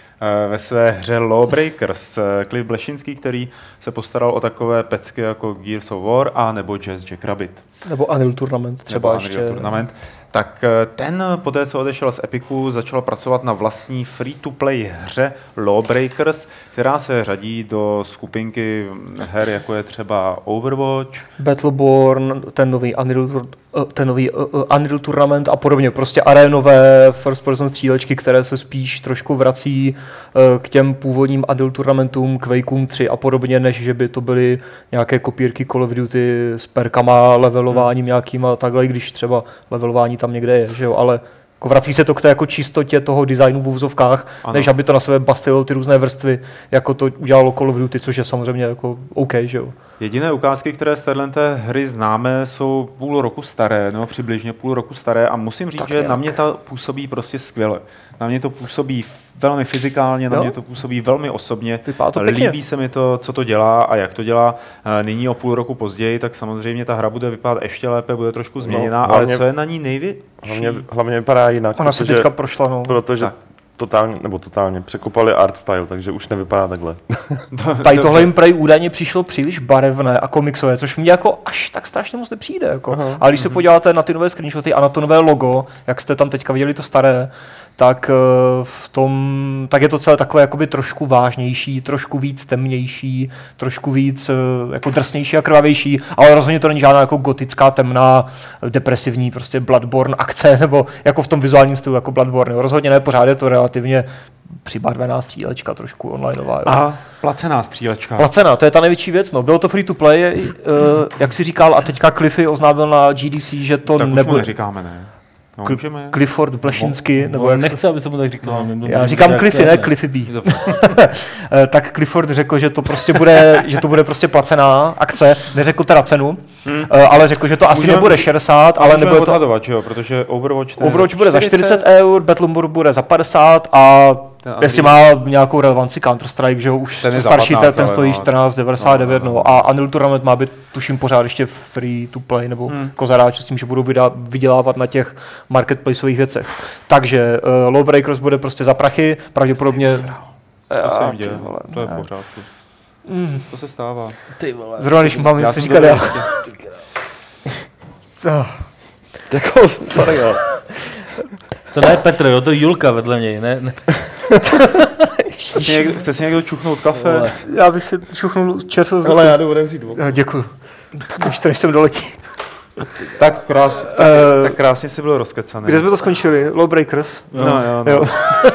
ve své hře Lawbreakers. Eh, Cliff Blešinsky, který se postaral o takové pecky jako Gears of War a nebo Jazz Jackrabbit Nebo Unreal Tournament třeba nebo ještě. Unreal Tournament, tak eh, ten poté, co odešel z Epiku, začal pracovat na vlastní free-to-play hře Lawbreakers, která se řadí do skupinky her, jako je třeba Overwatch, Battleborn, ten nový Unreal, eh, ten nový Unreal Tournament a podobně. Prostě arénové first person střílečky, které se spíš trošku vrací k těm původním Unreal Tournamentům, Quakeům 3 a podobně, než že by to byly nějaké kopírky Call of Duty s perkama, levelováním nějakým a takhle, když třeba levelování tam někde je, že jo, ale jako vrací se to k té jako čistotě toho designu v úvozovkách, Ano. než aby to na sebe bastilo ty různé vrstvy, jako to udělalo Call of Duty, což je samozřejmě jako OK, že jo. Jediné ukázky, které z téhle hry známe, jsou půl roku staré, nebo přibližně půl roku staré a musím říct, Tak že nějak. na mě ta působí prostě skvěle. Na mě to působí velmi fyzikálně, na Jo? mě to působí velmi osobně. Vypadá to pěkně. Líbí se mi to, co to dělá a jak to dělá. Eh, Nyní o půl roku později, tak samozřejmě ta hra bude vypadat ještě lépe, bude trošku změněná, ale hlavně- co je na ní největší? Hlavně, hlavně vypadá jinak, Ona se teďka prošla, no. protože Tak. totálně, nebo totálně, překopali art style, takže už nevypadá takhle. Tady tohle jim prej údajně přišlo příliš barevné a komiksové, což mě jako až tak strašně moc nepřijde. Jako. Aha. Ale když se podíváte na ty nové screenshoty a na to nové logo, jak jste tam teďka viděli to staré, tak eh, v tom, tak je to celé takové jakoby trošku vážnější, trošku víc temnější, trošku víc eh, jako drsnější a krvavější, ale rozhodně to není žádná jako gotická, temná, depresivní prostě Bloodborne akce, nebo jako v tom vizuálním stylu jako Bloodborne. Jo. Rozhodně ne, pořád je to relativně přibarvená střílečka, trošku onlineová. Jo. A placená střílečka. Placená, to je ta největší věc. No. Bylo to free to play, uh, jak si říkal, a teďka Cliffy oznámil na GDC, že to tak už mu nebude. neříkáme, ne? No, Cl- můžeme. Clifford Blešinsky, On- nebo jak se- aby se mu tak říkal. No. my- my já můžeme říkám Cliffy, ne Cliffy B. Eh, tak Clifford řekl, že to prostě bude, že to bude prostě placená akce. Neřekl teda cenu, Hmm. eh, ale řekl, že to asi Můžeme- nebude 60, ale nebude to... jo, protože Overwatch... Overwatch bude za 40 eur, Battleborn bude za 50 a Ten jestli Unreal- má nějakou relevanci Counter-Strike, že jo, už Ten starší, 15, ten, stojí no. 14,99, No, no, no, no. a Unreal Tournament má být, tuším, pořád ještě free to play, nebo Hmm. kozaráč s tím, že budou vydá, vydělávat na těch marketplaceových věcech. Takže uh, Lawbreakers bude prostě za prachy, pravděpodobně... To se Ah, jim ty děje, vole, to je v pořádku. To se stává. Ty vole. Zrovna když mám něco jsem říkat, já... Jako, sorry, jo. To ne Petr, jo, to je Julka vedle něj. Ne, ne. Chce si, někdo, chce si někdo čuchnout kafe? Vole. Já bych si čuchnul čerstvo... Ale já jdu. Eh, Děkuju. Ještě než jsem doletí. Tak, krás, tak, Eh, tak krásně si byl rozkecaný. Kde jsme to skončili? Lawbreakers? No, jo, no. Jo.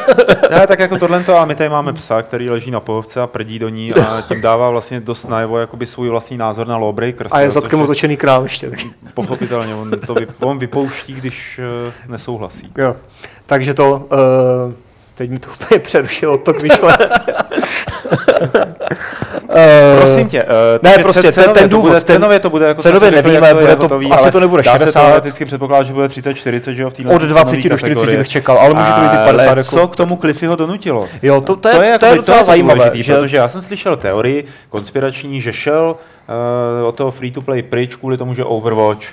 ne, tak jako tohle a my tady máme psa, který leží na pohovce a prdí do ní a tím dává vlastně dost najevo jakoby svůj vlastní názor na Lawbreakers. A je jo, zadkem otočený k nám ještě. Pochopitelně, on to vy, on vypouští, když uh, nesouhlasí. Jo. Takže to, uh, teď mi to úplně přerušilo tok myšle. uh, Prosím tě, uh, ne, prostě cenově, ten to důvod, bude, ten- cenově to bude jako cenově nevíme, jak bude je to- hotový, asi to nebude dá 60. se teoreticky předpokládat, že bude 30-40, že jo, v od 20 do 40 bych čekal, ale může to být i 50. Ale Jako. co k tomu Cliffyho donutilo? Jo, to, to, je, to to je, je, jakoby- docela to zajímavé, důležitý, že protože já jsem slyšel teorii konspirační, že šel uh, od toho free-to-play pryč kvůli tomu, že Overwatch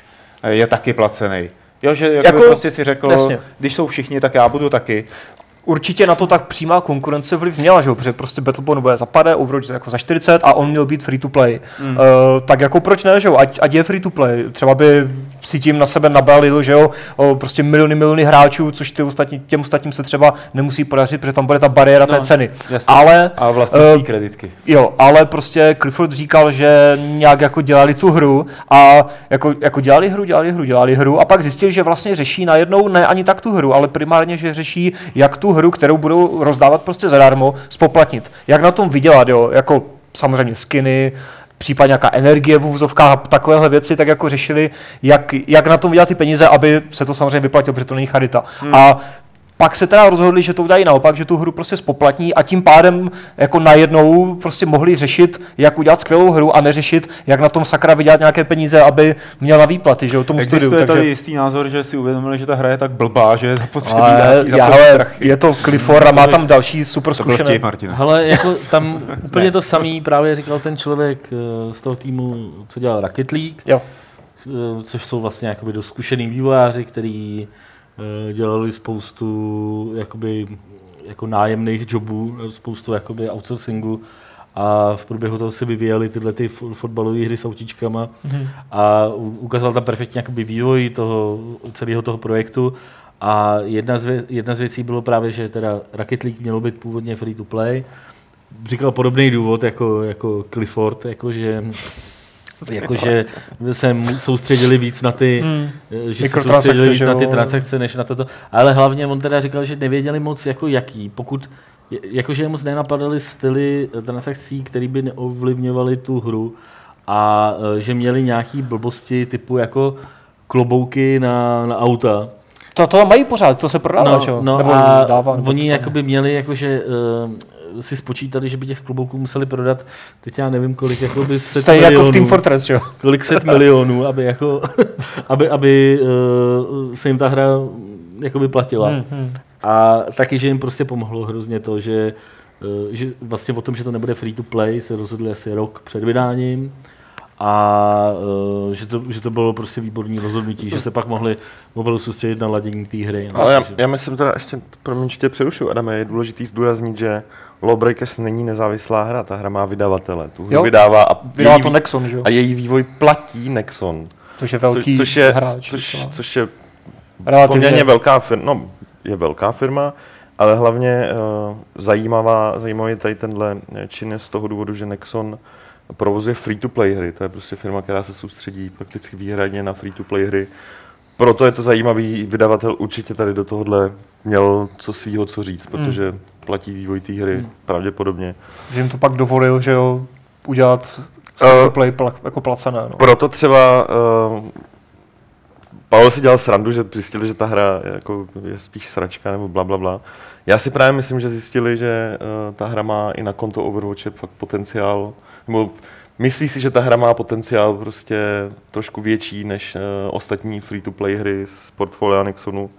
eh, je taky placený. Jo, že jako Jako- prostě si řekl, jasně. když jsou všichni, tak já budu taky. Určitě na to tak přímá konkurence vliv měla, že jo? protože prostě Battleborn bude za pade, Overwatch jako za 40 a on měl být free to play. Mm. Uh, tak jako proč ne, že jo? Ať, ať je free to play. Třeba by si tím na sebe nabalil, že jo, o, prostě miliony, miliony hráčů, což ty ostatní, těm ostatním se třeba nemusí podařit, protože tam bude ta bariéra no, té ceny. Jasně. Ale, A vlastně uh, kreditky. Jo, ale prostě Clifford říkal, že nějak jako dělali tu hru a jako, jako dělali hru, dělali hru, dělali hru a pak zjistili, že vlastně řeší najednou ne ani tak tu hru, ale primárně, že řeší, jak tu hru, kterou budou rozdávat prostě zadarmo, spoplatnit. Jak na tom vydělat, jo, jako samozřejmě skiny, případně nějaká energie v úvozovkách a takovéhle věci, tak jako řešili, jak, jak na tom vydělat ty peníze, aby se to samozřejmě vyplatilo, protože to není charita. Hmm. A pak se teda rozhodli, že to udělají naopak, že tu hru prostě spoplatní a tím pádem jako najednou prostě mohli řešit, jak udělat skvělou hru a neřešit, jak na tom sakra vydělat nějaké peníze, aby měl na výplaty, že jo, tomu Existuje studiu. tady Takže... jistý názor, že si uvědomili, že ta hra je tak blbá, že je zapotřebí Ale, já, prachy. je to Clifford a má tam další super zkušené. Hele, jako tam úplně Ne. to samý právě říkal ten člověk eh, z toho týmu, co dělal Rocket League, Jo. eh, což jsou vlastně jakoby dost zkušený vývojáři, kteří eh, dělali spoustu jakoby, jako nájemných jobů, spoustu jakoby outsourcingu a v průběhu toho si vyvíjeli tyhle ty fo- fotbalové hry s autíčkama Mhm. a ukázal tam perfektně jakoby vývoj toho, celého toho projektu a jedna z, vě- jedna z věcí bylo právě, že teda Rocket League mělo být původně free to play. Říkal podobný důvod jako, jako Clifford, jakože jakože se soustředili víc na ty, Hmm. že se soustředili víc na ty transakce, než na toto. Ale hlavně on teda říkal, že nevěděli moc jako jaký. Pokud, jakože moc nenapadaly styly transakcí, které by neovlivňovaly tu hru a e, že měli nějaký blbosti typu jako klobouky na, na auta. To, to mají pořád, to se prodává, No, no Nebo a dává, oni jakoby měli jakože uh, si spočítali, že by těch klobouků museli prodat, teď já nevím kolik, jako by set Stejně jako v milionů, Team Fortress, jo? kolik set milionů, aby jako, aby, aby uh, se jim ta hra jakoby platila. Hmm, hmm. A taky, že jim prostě pomohlo hrozně to, že, eh, že vlastně o tom, že to nebude free to play, se rozhodli asi rok před vydáním a eh, že to, že to bylo prostě výborný rozhodnutí, že se pak mohli opravdu soustředit na ladění té hry. Ale já, že- já myslím teda ještě, promiň, že tě přerušu, Adame, je důležitý zdůraznit, že Lawbreakers není nezávislá hra, ta hra má vydavatele, tu hru Jo. vydává a, Vydává její, to Nexon, že jo? a její vývoj platí Nexon, Což je co, velký což, je, hráč. což, docela. což je Relativně. poměrně velká firma, no, je velká firma, ale hlavně uh, zajímavá, zajímavý je tady tenhle čin je z toho důvodu, že Nexon provozuje free-to-play hry. To je prostě firma, která se soustředí prakticky výhradně na free-to-play hry. Proto je to zajímavý vydavatel určitě tady do tohohle měl co svýho co říct, protože platí vývoj té hry Hmm. pravděpodobně. Že jim to pak dovolil, že jo, udělat Eh, play pla, jako placené. No. Proto třeba uh, Pavel si dělal srandu, že zjistili, že ta hra je, jako, je spíš sračka nebo bla, bla, bla. Já si právě myslím, že zjistili, že uh, ta hra má i na konto Overwatche fakt potenciál, nebo myslí si, že ta hra má potenciál prostě trošku větší než uh, ostatní free-to-play hry z portfolia Nexonu.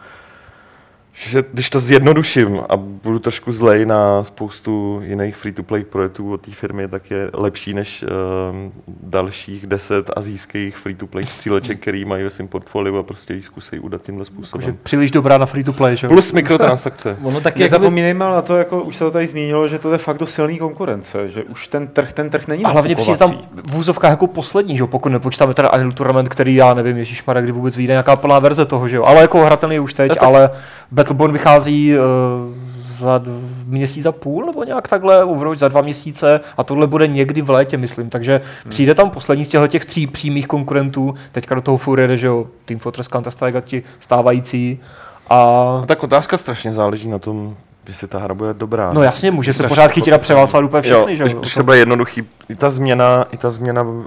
Že když to zjednoduším a budu trošku zlej na spoustu jiných free-to-play projektů od té firmy, tak je lepší než um, dalších deset azijských free-to-play stříleček, který mají ve svém portfoliu a prostě ji zkusí udat tímhle způsobem. příliš dobrá na free to play, že? Plus mikrotransakce. Ono taky jakoby, Nezapomínejme ale na to, jako už se to tady zmínilo, že to je fakt do silný konkurence, že už ten trh, ten trh není A hlavně přijde tam v úzovkách jako poslední, že jo? pokud nepočítáme teda Unreal Tournament, který já nevím, Ježíš kdy vůbec vyjde nějaká plná verze toho, že jo? Ale jako hratelný je už teď, No tak- ale Battleborn vychází uh, za měsíc a půl nebo nějak takhle, Overwatch za dva měsíce a tohle bude někdy v létě, myslím. Takže hmm. přijde tam poslední z těchto těch tří přímých konkurentů, teďka do toho furt jede, že jo, Team Fortress Counter-Strike ti stávající. A A tak otázka strašně záleží na tom, jestli ta hra bude dobrá. no jasně, může se pořád chytit a převálcovat úplně Jo, všechny, že jo? když to bude jednoduchý, i ta změna, i ta změna uh,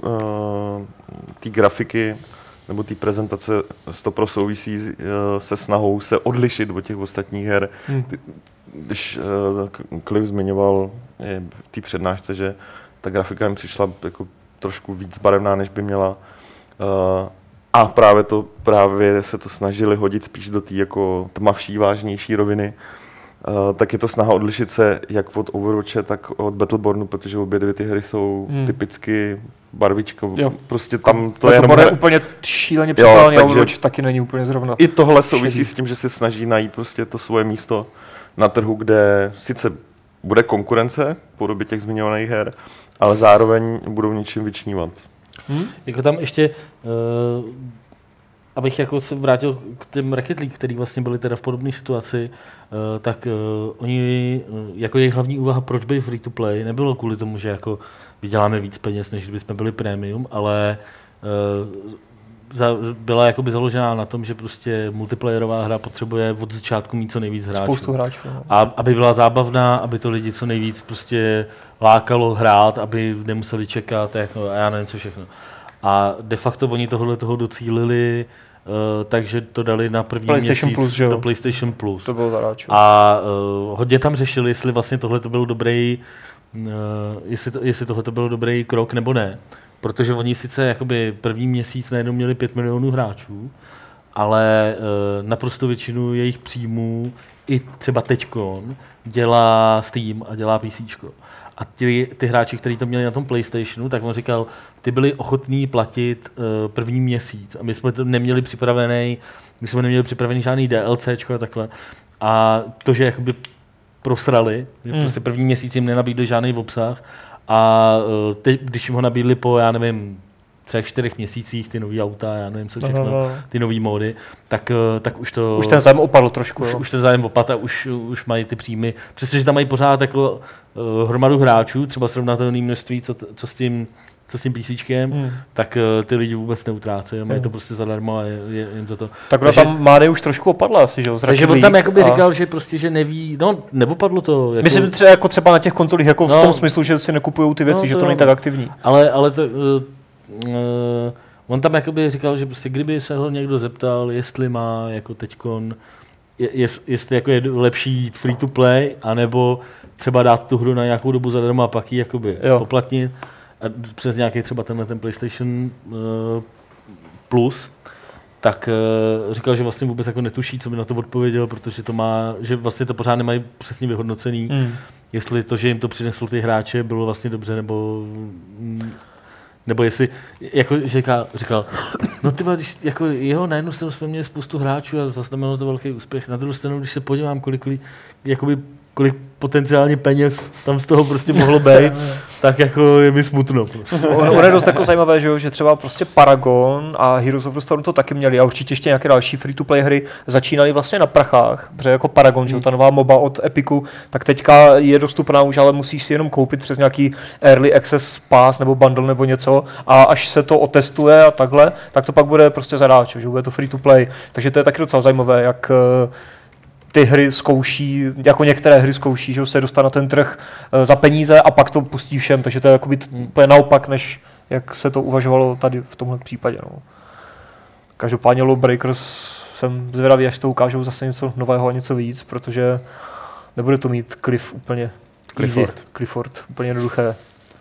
té grafiky nebo té prezentace s to pro souvisí uh, se snahou se odlišit od těch ostatních her. Hmm. Když uh, Cliff zmiňoval je, v té přednášce, že ta grafika jim přišla jako trošku víc barevná, než by měla. Uh, a právě to právě se to snažili hodit spíš do té jako tmavší, vážnější roviny. Uh, tak je to snaha odlišit se jak od Overwatche, tak od Battlebornu, protože obě dvě ty hry jsou Hmm. hmm. typicky barvičko. Jo. Prostě tam to To je je jenom... je úplně šíleně připálený, takže- Overwatch taky není úplně zrovna. I tohle souvisí šedý. s tím, že se snaží najít prostě to svoje místo na trhu, kde sice bude konkurence v podobě těch zmiňovaných her, ale zároveň budou něčím vyčnívat. Jako tam ještě, uh, abych jako se vrátil k těm Rocket League, který vlastně byli teda v podobné situaci, uh, tak uh, oni, uh, jako jejich hlavní úvaha, proč být free to play, nebylo kvůli tomu, že jako vyděláme víc peněz, než kdyby jsme byli premium, ale byla jakoby založená na tom, že prostě multiplayerová hra potřebuje od začátku mít co nejvíc hráčů. Spoustu hráčů. No. A aby byla zábavná, aby to lidi co nejvíc prostě lákalo hrát, aby nemuseli čekat jako, a já nevím co všechno. A de facto oni tohle toho docílili, uh, takže to dali na první PlayStation měsíc Plus, že do PlayStation Plus. To bylo zaráč. A uh, hodně tam řešili, jestli vlastně tohle to byl dobrý, uh, jestli, to, jestli tohle to byl dobrý krok nebo ne. Protože oni sice jakoby první měsíc najednou měli 5 milionů hráčů, ale uh, naprosto většinu jejich příjmů i třeba teďkon dělá Steam a dělá PC. A ty, ty hráči, kteří to měli na tom PlayStationu, tak on říkal, ty byli ochotní platit uh, první měsíc a my jsme to neměli připravený, my jsme neměli připravený žádný DLCčko a takhle. A to, že jakoby prosrali, že Hmm. prostě první měsíc jim nenabídli žádný obsah a uh, teď, když jim ho nabídli po, já nevím, třech, čtyřech měsících ty nový auta, já nevím co No, všechno, no, no. ty nový módy, tak, eh, tak už to... Už ten zájem opadl trošku. už, jo. už ten zájem opad a už, už mají ty příjmy. Přestože tam mají pořád jako uh, hromadu hráčů, třeba srovnatelné množství, co, co s tím co s tím PCčkem, Hmm. tak uh, ty lidi vůbec neutrácejí, mají Jo. to prostě zadarmo a je, je jim to to. Tak ona Takže- tam Mány už trošku opadla asi, že jo? Takže on tam jakoby a- říkal, že prostě, že neví, no neopadlo to. Jako, Myslím třeba, jako třeba na těch konzolích, jako No. v tom smyslu, že si nekupují ty věci, No, že to není tak aktivní. Ale, ale to, uh, uh, on tam jakoby říkal, že prostě kdyby se ho někdo zeptal, jestli má jako teďkon, je, jest, jestli jako je lepší jít free to play, anebo třeba dát tu hru na nějakou dobu zadarmo a pak ji jakoby Jo. poplatnit a přes nějaký třeba tenhle ten PlayStation uh, Plus, tak uh, říkal, že vlastně vůbec jako netuší, co by na to odpověděl, protože to má, že vlastně to pořád nemají přesně vyhodnocený, Hmm. jestli to, že jim to přinesl ty hráče, bylo vlastně dobře, nebo mm, nebo jestli, jako že říkal, říkal no ty když jako jeho na jednu stranu jsme měli spoustu hráčů a zaznamenalo to velký úspěch, na druhou stranu, když se podívám, kolik, kolik, jakoby, kolik potenciálně peněz tam z toho prostě mohlo být, tak jako je mi smutno. Prostě. Ono ono je dost jako zajímavé, že, jo, že třeba prostě Paragon a Heroes of the Storm to taky měli a určitě ještě nějaké další free-to-play hry začínaly vlastně na prachách, protože jako Paragon, že jo, ta nová MOBA od Epiku, tak teďka je dostupná už, ale musíš si jenom koupit přes nějaký Early Access Pass nebo bundle nebo něco a až se to otestuje a takhle, tak to pak bude prostě zadáč, že bude to free-to-play. Takže to je taky docela zajímavé, jak eh, ty hry zkouší, jako některé hry zkouší, že se dostat na ten trh eh, za peníze a pak to pustí všem, takže to je jakoby naopak, než jak se to uvažovalo tady v tomhle případě. No. Každopádně Lawbreakers jsem zvědavý, až to ukážou zase něco nového a něco víc, protože nebude to mít Cliff úplně Clifford. Easy. Clifford, úplně jednoduché.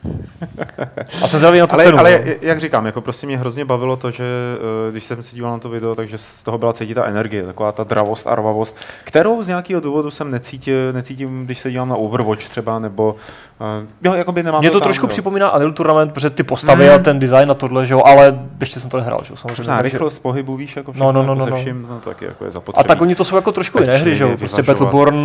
A jsem zvědavý na to Ale, cenu. ale no. jak říkám, jako prostě mě hrozně bavilo to, že eh, když jsem se díval na to video, takže z toho byla cítit ta energie, taková ta dravost a rvavost, kterou z nějakého důvodu jsem necítil, necítím, když se dívám na Overwatch třeba, nebo uh, jo, jakoby nemám Mě to tam, trošku jo. připomíná Unreal Tournament, protože ty postavy Mm. a ten design a tohle, že jo, ale ještě jsem to nehrál, že jo, samozřejmě. Možná takže- rychlost pohybu, víš, jako No, všechno, no, jako no, se no. vším, no, to taky jako je A zapotřebí. tak oni to jsou jako trošku jiné hry, že jo? Prostě. Battleborn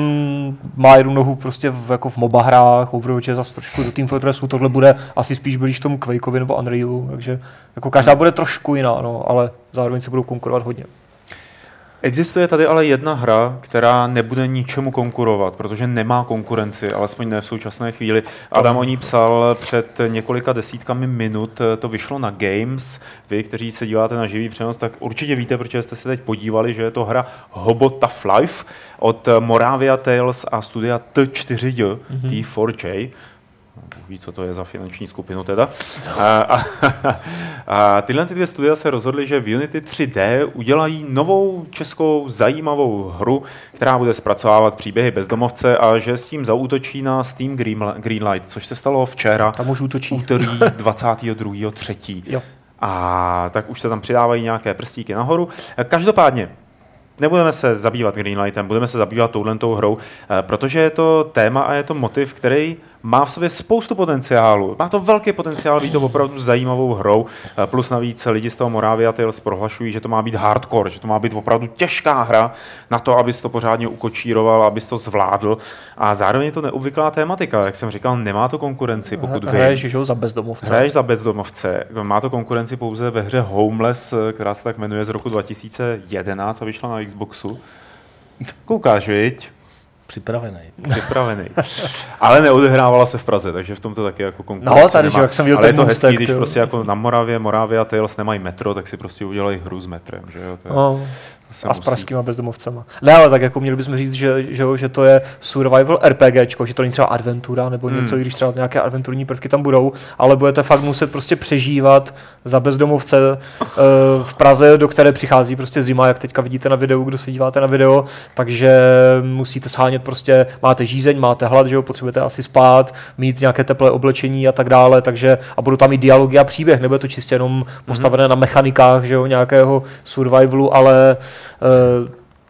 má jednu nohu prostě v, jako v MOBA hrách, Overwatch je zase trošku do Team Fortressu, tohle bude asi spíš blíž tomu Quakeovi nebo Unrealu, takže jako každá bude trošku jiná, no, ale zároveň se budou konkurovat hodně. Existuje tady ale jedna hra, která nebude ničemu konkurovat, protože nemá konkurenci, alespoň ne v současné chvíli. Adam o ní psal před několika desítkami minut, to vyšlo na Games. Vy, kteří se díváte na živý přenos, tak určitě víte, protože jste se teď podívali, že je to hra Hobo Tough Life od Moravia Tales a studia T4J, T4J. Ví, co to je za finanční skupinu teda. A, a, a tyhle ty dvě studia se rozhodly, že v Unity 3D udělají novou českou zajímavou hru, která bude zpracovávat příběhy bezdomovce a že s tím zaútočí na Steam Greenli- Greenlight, což se stalo včera, Tam už útočí. úterý 22.3. Jo. A tak už se tam přidávají nějaké prstíky nahoru. Každopádně, nebudeme se zabývat Greenlightem, budeme se zabývat touhletou hrou, eh, protože je to téma a je to motiv, který má v sobě spoustu potenciálu. Má to velký potenciál být to opravdu zajímavou hrou, eh, plus navíc lidi z toho Moravia Tales prohlašují, že to má být hardcore, že to má být opravdu těžká hra na to, abys to pořádně ukočíroval, abys to zvládl. A zároveň je to neobvyklá tématika, jak jsem říkal, nemá to konkurenci, pokud vím. Hraješ, že jo, za bezdomovce. Hraješ za bezdomovce. Má to konkurenci pouze ve hře Homeless, která se tak jmenuje z roku 2011 a vyšla na Xboxu. Koukáš, viď? Připravený. Připravený. Ale neodehrávala se v Praze, takže v tom to taky jako konkurence No, tady, nemá. že jak jsem viděl Ale je to hezký, když jo. prostě jako na Moravě, Moravia Tales nemají metro, tak si prostě udělají hru s metrem, že jo? To je, No, se a s pražskýma bezdomovcema. Ne, ale tak jako měli bychom říct, že, že, že to je survival RPGčko, že to není třeba adventura nebo něco, Hmm. i když třeba nějaké adventurní prvky tam budou, ale budete fakt muset prostě přežívat za bezdomovce eh, v Praze, do které přichází prostě zima, jak teďka vidíte na videu, kdo se díváte na video, takže musíte shánět prostě, máte žízeň, máte hlad, že jo, potřebujete asi spát, mít nějaké teplé oblečení a tak dále, takže a budou tam i dialogy a příběh, nebude to čistě jenom postavené na mechanikách, že jo, nějakého survivalu, ale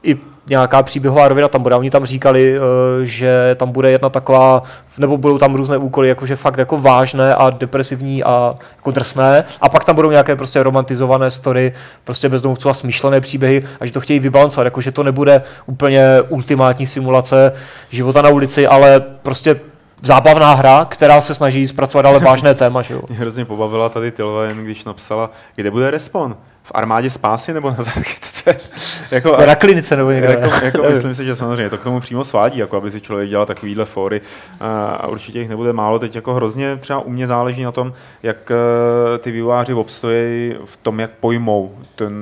i nějaká příběhová rovina tam bude. Oni tam říkali, eh, že tam bude jedna taková, nebo budou tam různé úkoly, jakože fakt jako vážné a depresivní a jako drsné. A pak tam budou nějaké prostě romantizované story, prostě bezdomovců a smyšlené příběhy a že to chtějí vybalancovat, jakože to nebude úplně ultimátní simulace života na ulici, ale prostě zábavná hra, která se snaží zpracovat ale vážné téma, že jo. Mě hrozně pobavila tady Tilven, když napsala, kde bude respawn? V armádě spásy nebo na záchytce? jako, Na klinice nebo někde. jako, jako myslím si, že samozřejmě to k tomu přímo svádí, jako aby si člověk dělal takovýhle fóry a, a určitě jich nebude málo. Teď jako hrozně třeba u mě záleží na tom, jak eh, ty vývojáři obstojí v tom, jak pojmou ten,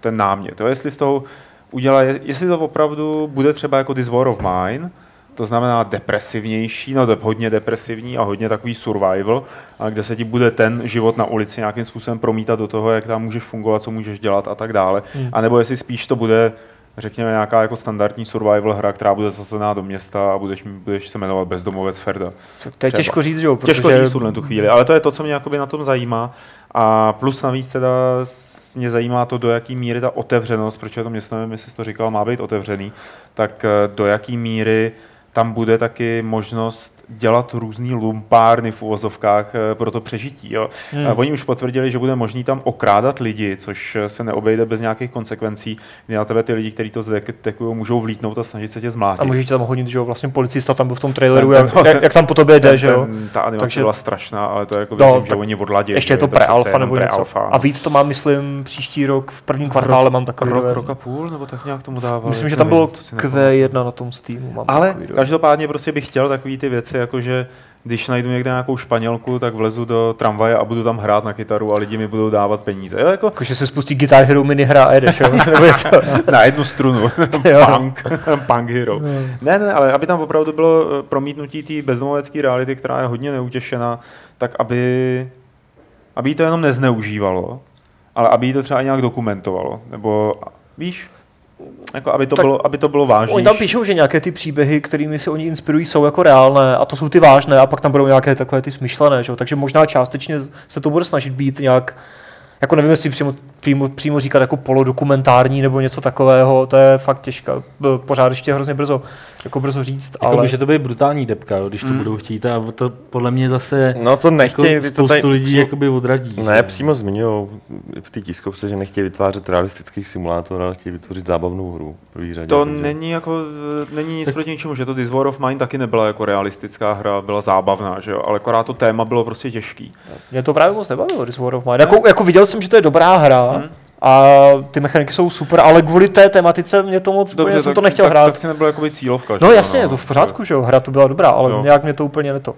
ten námět. Jo? Jestli z toho udělají, jestli to opravdu bude třeba jako This War of Mine, to znamená depresivnější, no hodně depresivní a hodně takový survival, a kde se ti bude ten život na ulici nějakým způsobem promítat do toho, jak tam můžeš fungovat, co můžeš dělat a tak dále. Hmm. A nebo jestli spíš to bude řekněme, nějaká jako standardní survival hra, která bude zasazená do města a budeš, budeš se jmenovat Bezdomovec Ferda. To je třeba. těžko říct, že jo, protože Těžko říct v tuhle tu chvíli, ale to je to, co mě jakoby na tom zajímá. A plus navíc teda mě zajímá to, do jaký míry ta otevřenost, protože to město, nevím, jestli jsi to říkal, má být otevřený, tak eh, do jaký míry tam bude taky možnost dělat různý lumpárny v uvozovkách eh, pro to přežití. Jo. Hmm. Oni už potvrdili, že bude možný tam okrádat lidi, což eh, se neobejde bez nějakých konsekvencí, kdy na tebe ty lidi, kteří to zdetekují, můžou vlítnout a snažit se tě zmlátit. A můžeš tam hodit, že jo, vlastně policista tam byl v tom traileru, Ten- jak, ten- jak, tam po tobě jde, ten, že jo. ten, ta animace Takže- byla strašná, ale to je jako No, věřím, že oni odladí. Ještě je to pre-alfa nebo něco. pre-alfa, A víc to má, myslím, příští rok, v prvním kvartále mám takový rok, rok a půl, nebo tak nějak tomu dával. Myslím, že tam bylo Q1 na tom Steamu. Mám Ale. Každopádně prostě bych chtěl takový ty věci, jako že když najdu někde nějakou španělku, tak vlezu do tramvaje a budu tam hrát na kytaru a lidi mi budou dávat peníze. Jo, jako Jako, že se spustí Guitar Hero mini hra a jedeš, jo? nebo na jednu strunu. Punk, punk hero. Ne, ne, ale aby tam opravdu bylo eh, promítnutí té bezdomovecké reality, která je hodně neutěšená, tak aby, aby to jenom nezneužívalo, ale aby to třeba nějak dokumentovalo. Nebo víš, jako aby to, Tak bylo, aby to bylo vážnější. Oni tam píšou, že nějaké ty příběhy, kterými se oni inspirují, jsou jako reálné a to jsou ty vážné a pak tam budou nějaké takové ty smyšlené, že? takže možná částečně se to bude snažit být nějak jako nevím, jestli přímo, přímo, přímo říkat jako polodokumentární nebo něco takového, to je fakt těžké. Pořád ještě hrozně brzo, jako brzo říct, Jako ale... může to být brutální depka, jo, když to Mm. budou chtít a to podle mě zase No to jako nechtějí, to spoustu tady, lidí přímo- jakoby odradí. Ne, že? přímo zmiňují v té tiskovce, že nechtějí vytvářet realistický simulátor, ale chtějí vytvořit zábavnou hru. řadě, To takže- není jako, eh, není nic proti ničemu, že to This War of Mine taky nebyla jako realistická hra, byla zábavná, že jo, ale akorát to téma bylo prostě těžký. Mě to právě moc nebavilo, This War of Mine. Jako, jako viděl jsem, že to je dobrá hra Hmm. a ty mechaniky jsou super, ale kvůli té tematice mě to moc, Dobře, jsem to nechtěl tak, hrát. Tak si nebyla jakoby cílovka. no jasně, je to v pořádku, že jo, hra to byla dobrá, ale Jo. nějak mě to úplně neto.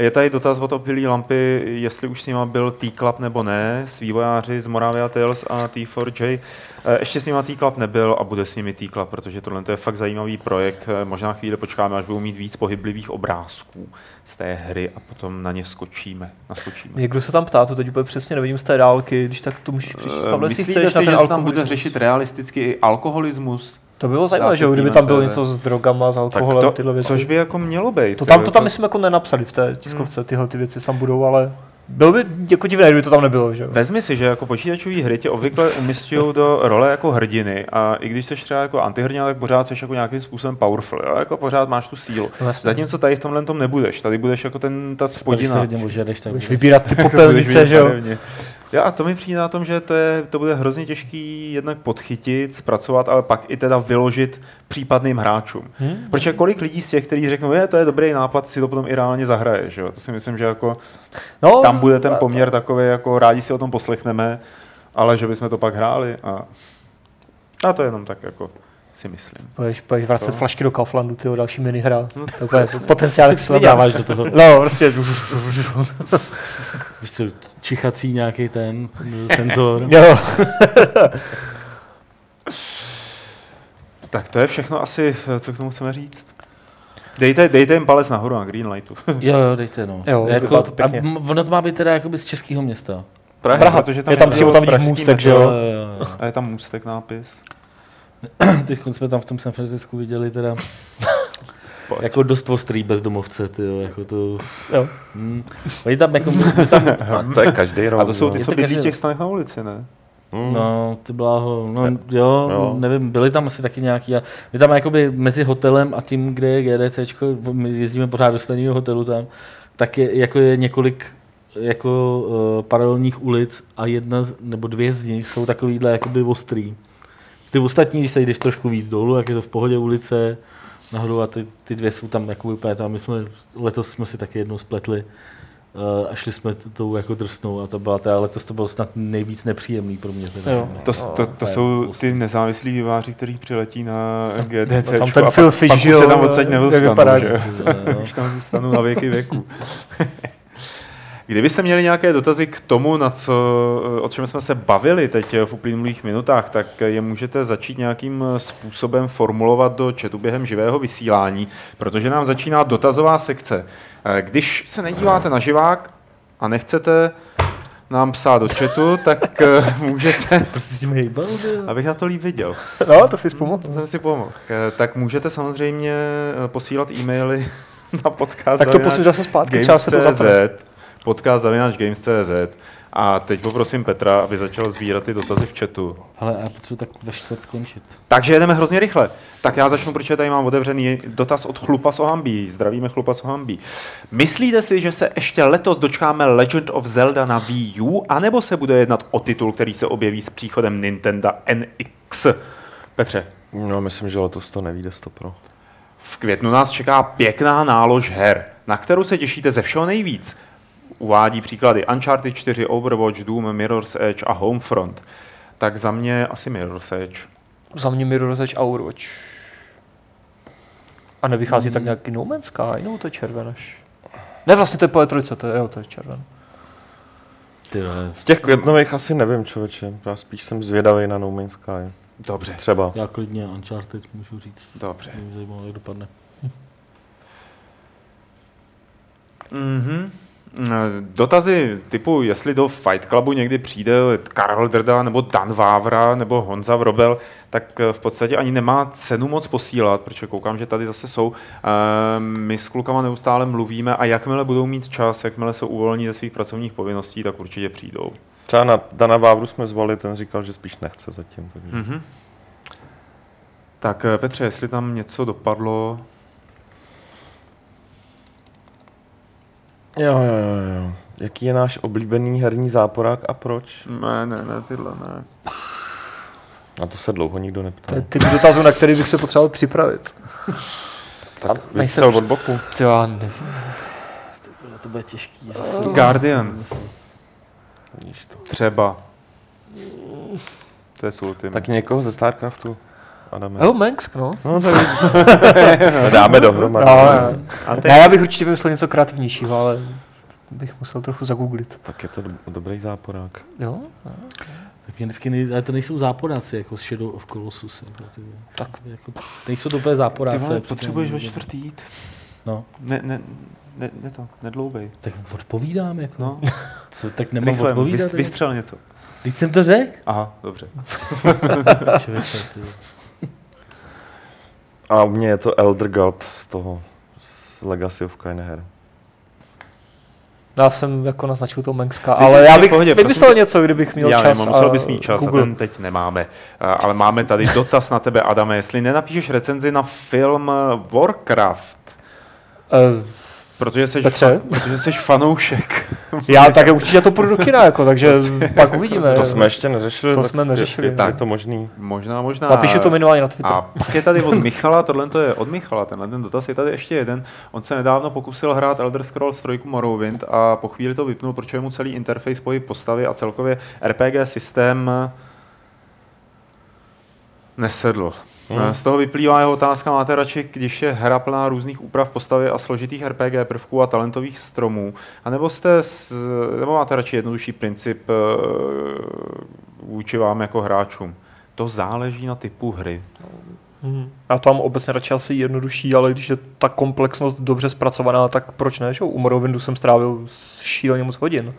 Je tady dotaz od opilý lampy, jestli už s nima byl T-Club nebo ne, s vývojáři z Moravia Tales a T4J. Eh, Ještě s nima T-Club nebyl a bude s nimi T-Club, protože tohle to je fakt zajímavý projekt. Eh, Možná chvíli počkáme, až budou mít víc pohyblivých obrázků z té hry a potom na ně skočíme. Naskočíme. Někdo se tam ptá, to teď úplně přesně nevidím z té dálky, když tak to můžeš přečíst, Eh, jestli Myslíte si, že se tam bude řešit realisticky i alkoholismus? To bylo zajímavé, že kdyby tam bylo něco s drogama, s alkoholem, to, tyhle věci. což by jako mělo být. to tam, to tam myslím jako nenapsali v té tiskovce, tyhle ty věci tam budou, ale Bylo by jako divné, kdyby to tam nebylo, že jo? Vezmi si, že jako počítačové hry tě obvykle umistují do role jako hrdiny a i když jsi třeba jako antihrdina, tak pořád jsi jako nějakým způsobem powerful, jo? jako pořád máš tu sílu. Vlastně. Zatímco tady v tomhle tom nebudeš, tady budeš jako ten, ta Když se spodina. ožereš, tak Budeš budeš. vybírat ty popelnice, že jo? Jo, a to mi přijde na tom, že to, je, to bude hrozně těžký jednak podchytit, zpracovat, ale pak i teda vyložit případným hráčům. Hmm. Protože kolik lidí z těch, kteří řeknou, je, to je dobrý nápad, si to potom i reálně zahraje, že jo? To si myslím, že jako No, tam bude ten poměr takový, jako rádi si o tom poslechneme, ale že bychom to pak hráli a, a to jenom tak jako si myslím. Budeš, budeš vracet Co? flašky do Kauflandu, ty další minihra. No, To úplně potenciál, jak se dáváš do toho. No, prostě. Víš co, čichací nějaký ten eh, senzor. Jo. Tak to je všechno asi, co k tomu chceme říct. Dejte, dejte jim palec nahoru na Greenlightu. Jo, jo, dejte no. Jo, jako, to a pěkně. m- ono to má být teda jakoby z českého města. Praha. Praha, protože je tam je přímo tam vidíš pražský můstek, že jo. A je tam můstek nápis. Teď jsme tam v tom San Francisku viděli teda Pojď. jako dost ostrý bezdomovce, ty jo, jako to... Jo. Hm. Oni tam jako, je tam, A to je každý rok. A to jsou ty, Je co to bydlí v těch stanech na ulici, ne? Mm. no, ty bláho, no jo, Jo. nevím, byli tam asi taky nějaký, a my tam jakoby mezi hotelem a tím, kde je GDCčko, my jezdíme pořád do stejného hotelu tam, tak je, jako je několik jako uh, paralelních ulic a jedna z, nebo dvě z nich jsou takovýhle jakoby ostrý. Ty ostatní, když se jdeš trošku víc dolů, jak je to v pohodě ulice, nahoru a ty, ty dvě jsou tam jako úplně tam. My jsme, letos jsme si taky jednou spletli uh, a šli jsme tou jako drsnou a to byla ta, letos to bylo snad nejvíc nepříjemný pro mě. Teda. Jo. To, to, to jsou hustý. ty nezávislí výváři, kteří přiletí na GDC Tam ten a Phil pak, Fish, pak že už se tam odsaď nedostanou, že? Už tam zůstanou na věky věku. Kdybyste měli nějaké dotazy k tomu, na co, o čem jsme se bavili teď v uplynulých minutách, tak je můžete začít nějakým způsobem formulovat do chatu během živého vysílání, protože nám začíná dotazová sekce. Když se nedíváte na živák a nechcete nám psát do chatu, tak eh, můžete, Prostě s tím hejbal, že jo? abych na to líp viděl, No, to si to jsem si pomohl, Eh, tak můžete samozřejmě eh, posílat e-maily na podcast. Tak to posuň zase zpátky, třeba se to zapne. Podcast zavináč Games.cz a teď poprosím Petra, aby začal sbírat ty dotazy v chatu. Ale já potřebuji tak ve čtvrt končit. Takže jedeme hrozně rychle. Tak já začnu, protože tady mám otevřený dotaz od Chlupa z Ohambí. Zdravíme Chlupa z Ohambí. Myslíte si, že se ještě letos dočkáme Legend of Zelda na Wii U, anebo se bude jednat o titul, který se objeví s příchodem Nintendo NX? Petře, No, myslím, že letos to nevíde 100 pro. v květnu nás čeká pěkná nálož her, na kterou se těšíte ze všeho nejvíc. Uvádí příklady Uncharted 4, Overwatch, Doom, Mirror's Edge a Homefront. Tak za mě asi Mirror's Edge. Za mě Mirror's Edge a Overwatch. A nevychází tak nějaký No Man's Sky, no to je červen až. Ne, vlastně to je po trojce, to je, jo, to je červen. Ty vole, Z těch květnových asi nevím, člověče. Já spíš jsem zvědavý na No Man's Sky. Dobře, Třeba. já klidně Uncharted můžu říct. dobře. Mě zajímalo, jak dopadne. Mhm. Dotazy typu, jestli do Fight Clubu někdy přijde Karel Drda nebo Dan Vávra nebo Honza Vrobel, tak eh, v podstatě ani nemá cenu moc posílat, protože koukám, že tady zase jsou. Eh, My s klukama neustále mluvíme a jakmile budou mít čas, jakmile se uvolní ze svých pracovních povinností, tak určitě přijdou. Třeba na Dana Vávru jsme zvali, ten říkal, že spíš nechce zatím. Takže. Mhm. Tak eh, Petře, jestli tam něco dopadlo, Jo, jo, jo, jo. Jaký je náš oblíbený herní záporák a proč? ne, ne, ne, tyhle ne. Na to se dlouho nikdo To neptal. je typ dotazů, na který bych se potřeboval připravit. Tak vystřel od boku. To já nevím. To bude těžký zase. Guardian, to. třeba. To je Sultim. Tak někoho ze StarCraftu. Adame. Jo, Mansk, no. No, tak dáme dohromady. No, ne. A ne, já bych určitě vymyslel něco kreativnějšího, ale bych musel trochu zagooglit. Tak je to do- dobrý záporák. Jo? Tak mě vždycky nej, ale to nejsou záporáci, jako z Shadow of Colossus. Jako, ty, Tak. jako, nejsou to úplně záporáci. Ty vole, potřebuješ ve čtvrtý jít. No, Ne, ne, ne, ne to, nedloubej. tak odpovídám, jako. No, Co, tak nemám rychle, odpovídat? vyst, vystřel něco. Teď jsem to řekl? Aha, dobře. Člověče, ty. A u mě je to Elder God z toho, z Legacy of Kain her. Já jsem jako naznačil toho Mengska, ale já bych pohodě, vymyslel něco, kdybych měl Já čas. nevím, musel a bys mít čas, a Google. ten teď nemáme. A, Ale máme tady dotaz na tebe, Adame, jestli nenapíšeš recenzi na film Warcraft, Eh, protože jsi, Petře? protože jsi fanoušek. já tak určitě to půjdu do kina, jako, takže pak uvidíme. To jsme ještě neřešili. To tak jsme neřešili. Je, je, je to možný. Možná, možná. Napíšu to minimálně na Twitter. A pak je tady od Michala, tohle to je od Michala, tenhle ten dotaz je tady ještě jeden. On se nedávno pokusil hrát Elder Scrolls 3 Morrowind a po chvíli to vypnul, protože mu celý interface pohyb postavy a celkově RPG systém nesedl. Hmm. Z toho vyplývá jeho otázka, máte radši, když je hra plná různých úprav postavy a složitých RPG prvků a talentových stromů, anebo, jste s, nebo máte radši jednodušší princip eh, vůči vám jako hráčům? To záleží na typu hry. Hmm. Já to mám obecně radši asi jednodušší, ale když je ta komplexnost dobře zpracovaná, tak proč ne? Že? U Morrowindu jsem strávil šíleně moc hodin,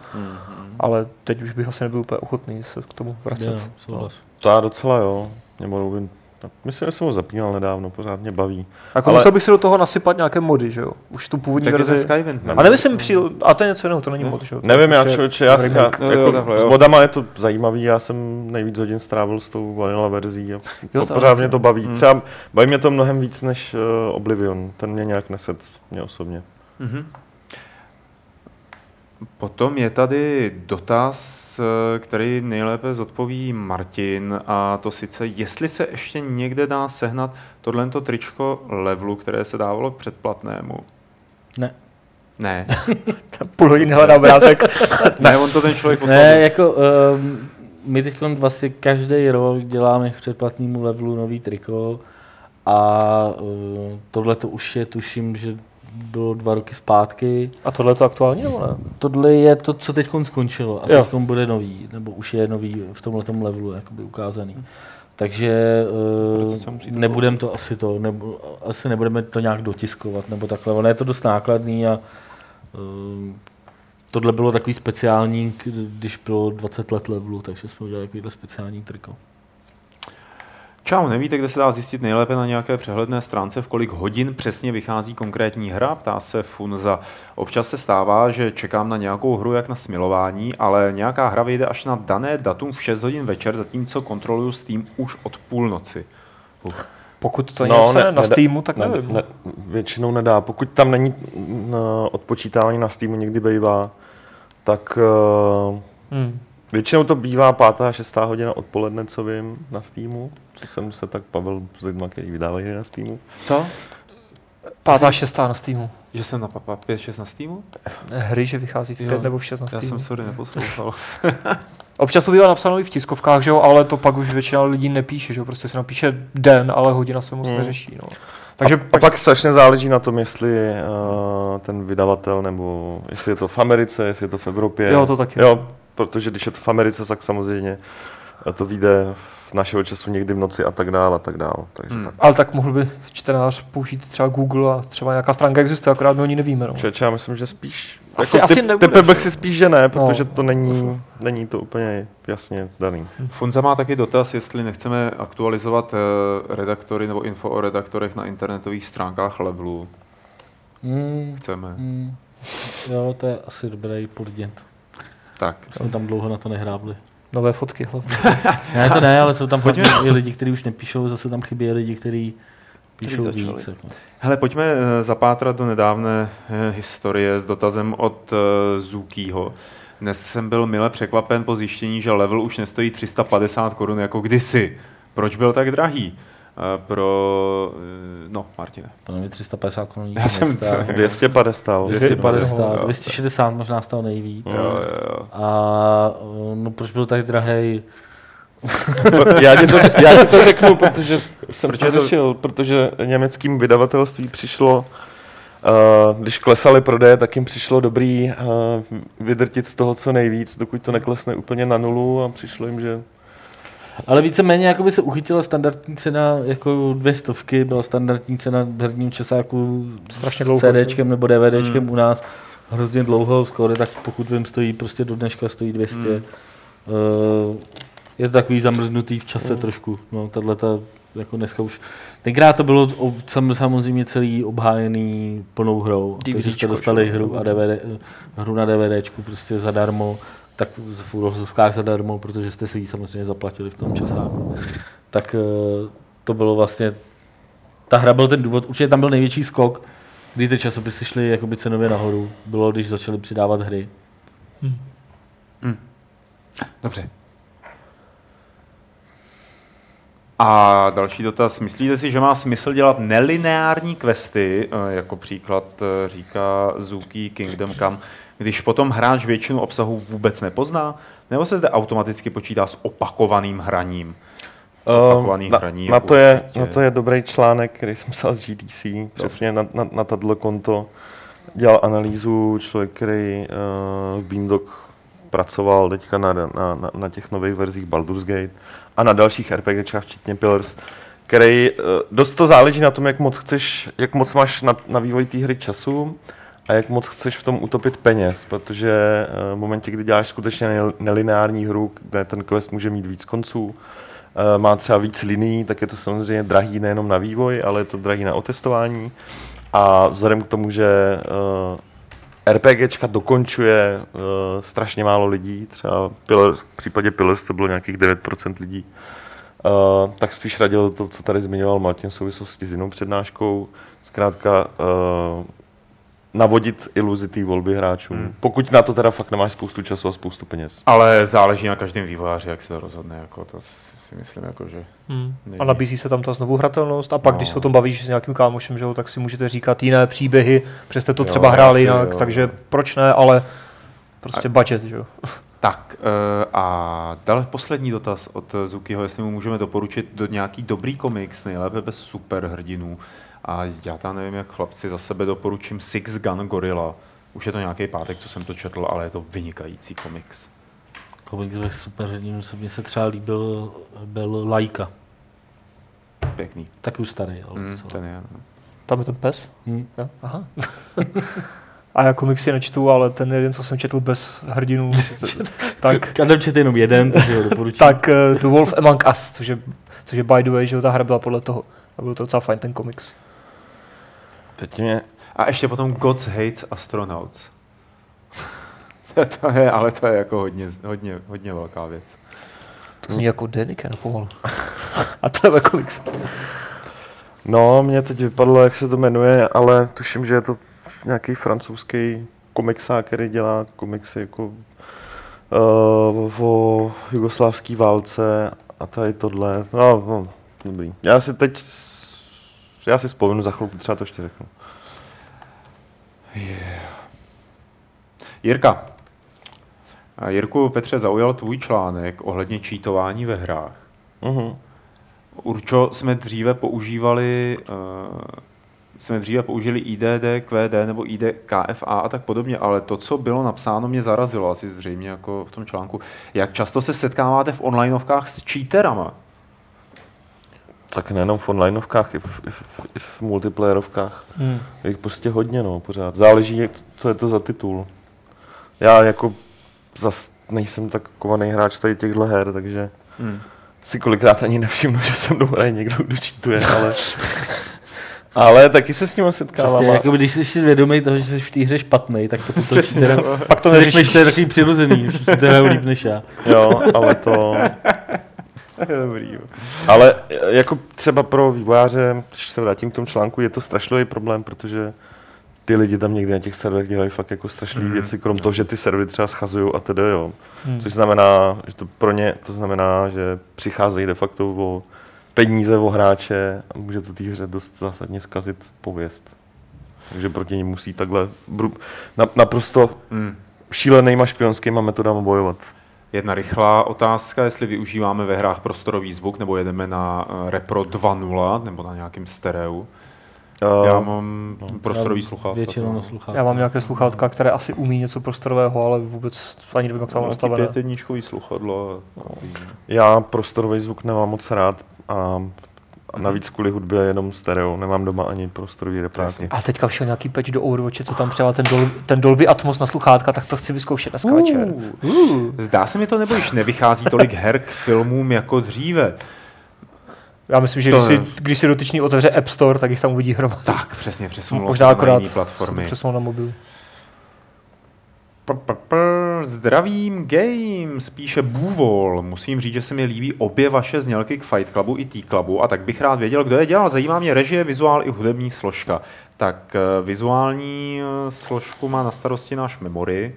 ale teď už bych asi nebyl úplně ochotný se k tomu vracet. Jo, souhlas. To já docela jo. Nebo Robin. Myslím, že jsem ho zapínal nedávno, pořád mě baví. Jako Ale- musel bych si do toho nasypat nějaké mody, že jo? Už tu původní Tak verzi. Skywind, ne? A nemyslím při... A to je něco jiného, to není mod, že jo? To Nevím, já prostě člověče, já, já, remake. Jo, jo, jako, takhle, s jo. modama je to zajímavý, já jsem nejvíc hodin strávil s tou vanilla verzí a Jo, jo, tak. pořád mě to baví. Hmm. Třeba baví mě to mnohem víc než uh, Oblivion, ten mě nějak neset, mě osobně. Mhm. Potom je tady dotaz, eh, který nejlépe zodpoví Martin, a to sice, jestli se ještě někde dá sehnat tohleto tričko levelu, které se dávalo k předplatnému. Ne. Ne, Půl hodiny hledá obrázek. ne, on to ten člověk poslal. Ne, jako um, my teď vlastně každý rok děláme k předplatnému levelu nový triko a uh, tohle to už je, tuším, že bylo dva roky zpátky. A tohle je to aktuální nebo ne? Tohle je to, co teď skončilo a teď bude nový, nebo už je nový v tomhle levelu jakoby ukázaný. Takže Proto uh, to nebudeme to asi to, nebo, asi nebudeme to nějak dotiskovat nebo takhle. Ono je to dost nákladný a uh, tohle bylo takový speciální, když bylo 20 let levelu, takže jsme udělali takovýhle speciální triko. Čau, nevíte, kde se dá zjistit nejlépe na nějaké přehledné stránce, v kolik hodin přesně vychází konkrétní hra? Ptá se Funza. Občas se stává, že čekám na nějakou hru jak na smilování, ale nějaká hra vyjde až na dané datum v 6 hodin večer, zatímco kontroluju Steam už od půlnoci. Uf. Pokud to je No, ne, na Steamu, tak Ne, nevím. ne, většinou nedá. Pokud tam není mm, odpočítávání na Steamu někdy bývá, tak uh, Hmm. Většinou to bývá pátá, šestá hodina odpoledne, co vím, na Steamu. Co jsem se tak bavil s lidmi, kteří vydávají hry na Steamu. Co? Pátá, šestá na Steamu. Že jsem na papa 5-6 na Steamu? Hry, že vychází v Jo. pět nebo v šest na Já Steamu. jsem sorry neposlouchal. Občas to bývá napsáno i v tiskovkách, že jo, ale to pak už většina lidí nepíše, že jo, prostě se napíše den, ale hodina se moc Hmm. neřeší, no. Takže a, a pak strašně záleží na tom, jestli uh, ten vydavatel, nebo jestli je to v Americe, jestli je to v Evropě. Jo, to taky. Jo, protože když je to v Americe, tak samozřejmě to vyjde v našeho času někdy v noci a tak dále a tak dále. Takže Hmm. tak. Ale tak mohl by čtenář použít třeba Google a třeba nějaká stránka existuje, akorát my o ní nevíme, no. Člověče, já myslím, že spíš... Asi- asi nebude, typem bych že? si spíš, že ne, protože No. to není, není to úplně jasně daný. Funza má taky dotaz, jestli nechceme aktualizovat eh, redaktory nebo info o redaktorech na internetových stránkách levelu. Hmm, Chceme. hmm. Jo, to je asi dobrý podnět. Tak. Jsme tam dlouho na to nehrábli. Nové fotky hlavně. Ne, to ne, ale jsou tam Pojďme. I lidi, kteří už nepíšou, zase tam chybí lidi, kteří píšou víc. Jako. Hele, pojďme eh, zapátrat do nedávné eh, historie s dotazem od eh, Zukýho. Dnes jsem byl mile překvapen po zjištění, že level už nestojí 350 korun jako kdysi. Proč byl tak drahý? Eh, Pro... eh, No, Martine. Podle mě 350 korun Já jsem nestál. 250. 250, Jo, jo. 260 možná stál nejvíc. Jo, jo, jo. A no, proč byl tak drahý? já, ti to, já ti to řeknu, protože jsem Protože protože to- to řešil, protože německým vydavatelství přišlo, uh, když klesaly prodeje, tak jim přišlo dobrý uh, vydrtit z toho co nejvíc, dokud to neklesne úplně na nulu a přišlo jim, že Ale víceméně jako by se uchytila standardní cena jako dvě stovky, byla standardní cena v herním časáku Strašně dlouho, CDčkem nebo DVDčkem Hmm. u nás hrozně dlouho, skoro tak pokud vím, stojí prostě do dneška stojí 200. Hmm. Uh, je to takový zamrznutý v čase Hmm. trošku. No, tato jako dneska už. Tenkrát to bylo sam, samozřejmě celý obhájený plnou hrou, takže jste dostali hru, a DVD, hru na DVDčku prostě zadarmo, tak v úrovzovkách zadarmo, protože jste si ji samozřejmě zaplatili v tom časáku. Tak eh, to bylo vlastně, ta hra byl ten důvod, určitě tam byl největší skok, kdy ty časopisy šly jakoby cenově nahoru, bylo, když začali přidávat hry. Dobře. A další dotaz. Myslíte si, že má smysl dělat nelineární questy, eh, jako příklad eh, říká Zuki Kingdom Come, když potom hráč většinu obsahu vůbec nepozná? Nebo se zde automaticky počítá s opakovaným hraním? Opakovaný Ehm, na, hraní na, to je, určitě. na to je dobrý článek, který jsem psal z GDC, přesně na, na, na tato konto. Dělal analýzu člověk, který uh, v Beamdog pracoval teďka na, na, na, na těch nových verzích Baldur's Gate a na dalších RPGčkách, včetně Pillars, který uh, dost to záleží na tom, jak moc chceš, jak moc máš na, na vývoj té hry času a jak moc chceš v tom utopit peněz, protože uh, v momentě, kdy děláš skutečně nel- nelineární hru, kde ten quest může mít víc konců, eh, má třeba víc linií, tak je to samozřejmě drahý nejenom na vývoj, ale je to drahý na otestování. A vzhledem k tomu, že uh, RPGčka dokončuje strašně málo lidí, třeba v případě Pillars to bylo nějakých 9% lidí, uh, tak spíš radil to, co tady zmiňoval Martin v souvislosti s jinou přednáškou, zkrátka navodit iluzi té volby hráčům. Hmm. Pokud na to teda fakt nemáš spoustu času a spoustu peněz. Ale záleží na každém vývojáři, jak se to rozhodne. Jako to si myslím, jako, že Hmm. A nabízí se tam ta znovu hratelnost a pak, No. když se o tom bavíš s nějakým kámošem, že jo, tak si můžete říkat jiné příběhy, protože jste to Jo, třeba hráli jinak, jo. takže proč ne, ale prostě budget, že jo. Tak eh, a dále poslední dotaz od Zukiho, jestli mu můžeme doporučit do nějaký dobrý komiks, nejlépe bez superhrdinů. A já tam nevím, jak chlapci za sebe doporučím Six Gun Gorilla. Už je to nějaký pátek, co jsem to četl, ale je to vynikající komiks. Komiks ve superhrdinu se mně se třeba líbil, byl Lajka. Pěkný. Tak už starý, ale Mm, docela. ten je, no. Tam je ten pes? Hm. Jo? Aha. a já komiksy nečtu, ale ten jeden, co jsem četl bez hrdinů, tak, Kadem čet jenom jeden, takže ho doporučím. tak uh, The Wolf Among Us, což je, což je by the way, že ta hra byla podle toho. A byl to docela fajn ten komiks. Teď mě A ještě potom Gods Hates Astronauts. to, to je, ale to je jako hodně, hodně, hodně velká věc. To zní jako Deniken pomalu. a to je komiks. No, mě teď vypadlo, jak se to jmenuje, ale tuším, že je to nějaký francouzský komiksák, který dělá komiksy jako uh, o jugoslávské válce a tady tohle. No, no, dobrý. Já si teď, já si vzpomenu za chvilku, třeba to ještě řeknu. Jirka. A Jirku, Petře, zaujal tvůj článek ohledně čítování ve hrách. Uh-huh. Určo jsme dříve používali uh, jsme dříve použili IDD, QD nebo ID, KFA a tak podobně, ale to, co bylo napsáno, mě zarazilo asi zřejmě jako v tom článku. Jak často se setkáváte v onlineovkách s cheaterama? Tak nejenom v onlineovkách, i v, i v, i v multiplayerovkách. Hmm. Je jich prostě hodně, no, pořád. Záleží, co je to za titul. Já jako zas nejsem tak kovaný hráč tady těchto her, takže Hmm. si kolikrát ani nevšimnu, že se mnou hraje někdo, kdo čítuje, ale... ale taky se s ním setkávám. Prostě, a- jako když jsi si vědomý toho, že jsi v té hře špatný, tak to potom teda, Pak to si řekneš, neřešíš. to je takový přirozený, že to hrajou líp než já. Jo, ale to... Dobrý, jo. Ale e, jako třeba pro vývojáře, když se vrátím k tomu článku, je to strašlivý problém, protože ty lidi tam někdy na těch serverech dělají fakt jako strašlivé Mhm. věci, krom toho, že ty servery třeba schazují a tedy jo. Hmm. Což znamená, že to pro ně to znamená, že přicházejí de facto o peníze o hráče a může to té hře dost zásadně zkazit pověst. Takže proti ním musí takhle bru- na, naprosto Hmm. šílenýma špionskýma metodama bojovat. Jedna rychlá otázka, jestli využíváme ve hrách prostorový zvuk, nebo jedeme na eh, Repro 2.0, nebo na nějakém stereu. Uh, Já mám prostorový Já sluchátka. Většinou na sluchátka. Já mám nějaké sluchátka, které asi umí něco prostorového, ale vůbec ani nevím, jak tam Nějaký nastavené. pětedníčkový sluchadlo. No. Já prostorový zvuk nemám moc rád a a navíc kvůli hudbě jenom stereo, nemám doma ani prostorový repráky. A teďka všel nějaký patch do Overwatche, co tam třeba ten, Dol- ten Dolby Atmos na sluchátka, tak to chci vyzkoušet dneska večer. Zdá se mi to, nebo již nevychází tolik her k filmům jako dříve. Já myslím, že To když si, když si dotyčný otevře App Store, tak jich tam uvidí hromadu. Tak, přesně, přesunulo se to na jiné platformy. přesunou na mobil. P- p- Zdravím game, spíše Bůvol. Musím říct, že se mi líbí obě vaše znělky k Fight Clubu i T-Clubu a tak bych rád věděl, kdo je dělal. Zajímá mě režie, vizuál i hudební složka. Tak eh, vizuální eh, složku má na starosti náš Memory,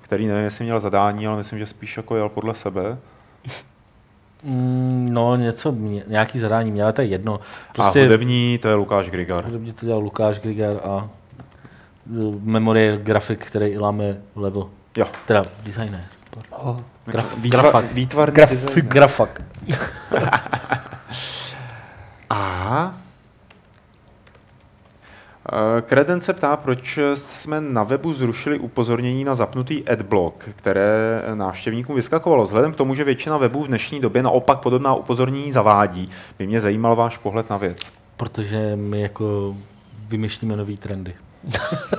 který nevím, jestli měl zadání, ale myslím, že spíš jako jel podle sebe. Mm, no, něco, nějaký zadání měl, ale to je jedno. Prostě... A hudební, to je Lukáš Grigar. hudebně to dělal Lukáš Grigar a uh, memory grafik, který i láme level. Jo. Teda designer. Oh. Graf, Výtvar, grafak. výtvarný Grafik. design. Grafak. A Eh, Kreden se ptá, proč jsme na webu zrušili upozornění na zapnutý adblock, které návštěvníkům vyskakovalo. Vzhledem k tomu, že většina webů v dnešní době naopak podobná upozornění zavádí, by mě zajímal váš pohled na věc. Protože my jako vymýšlíme nový trendy.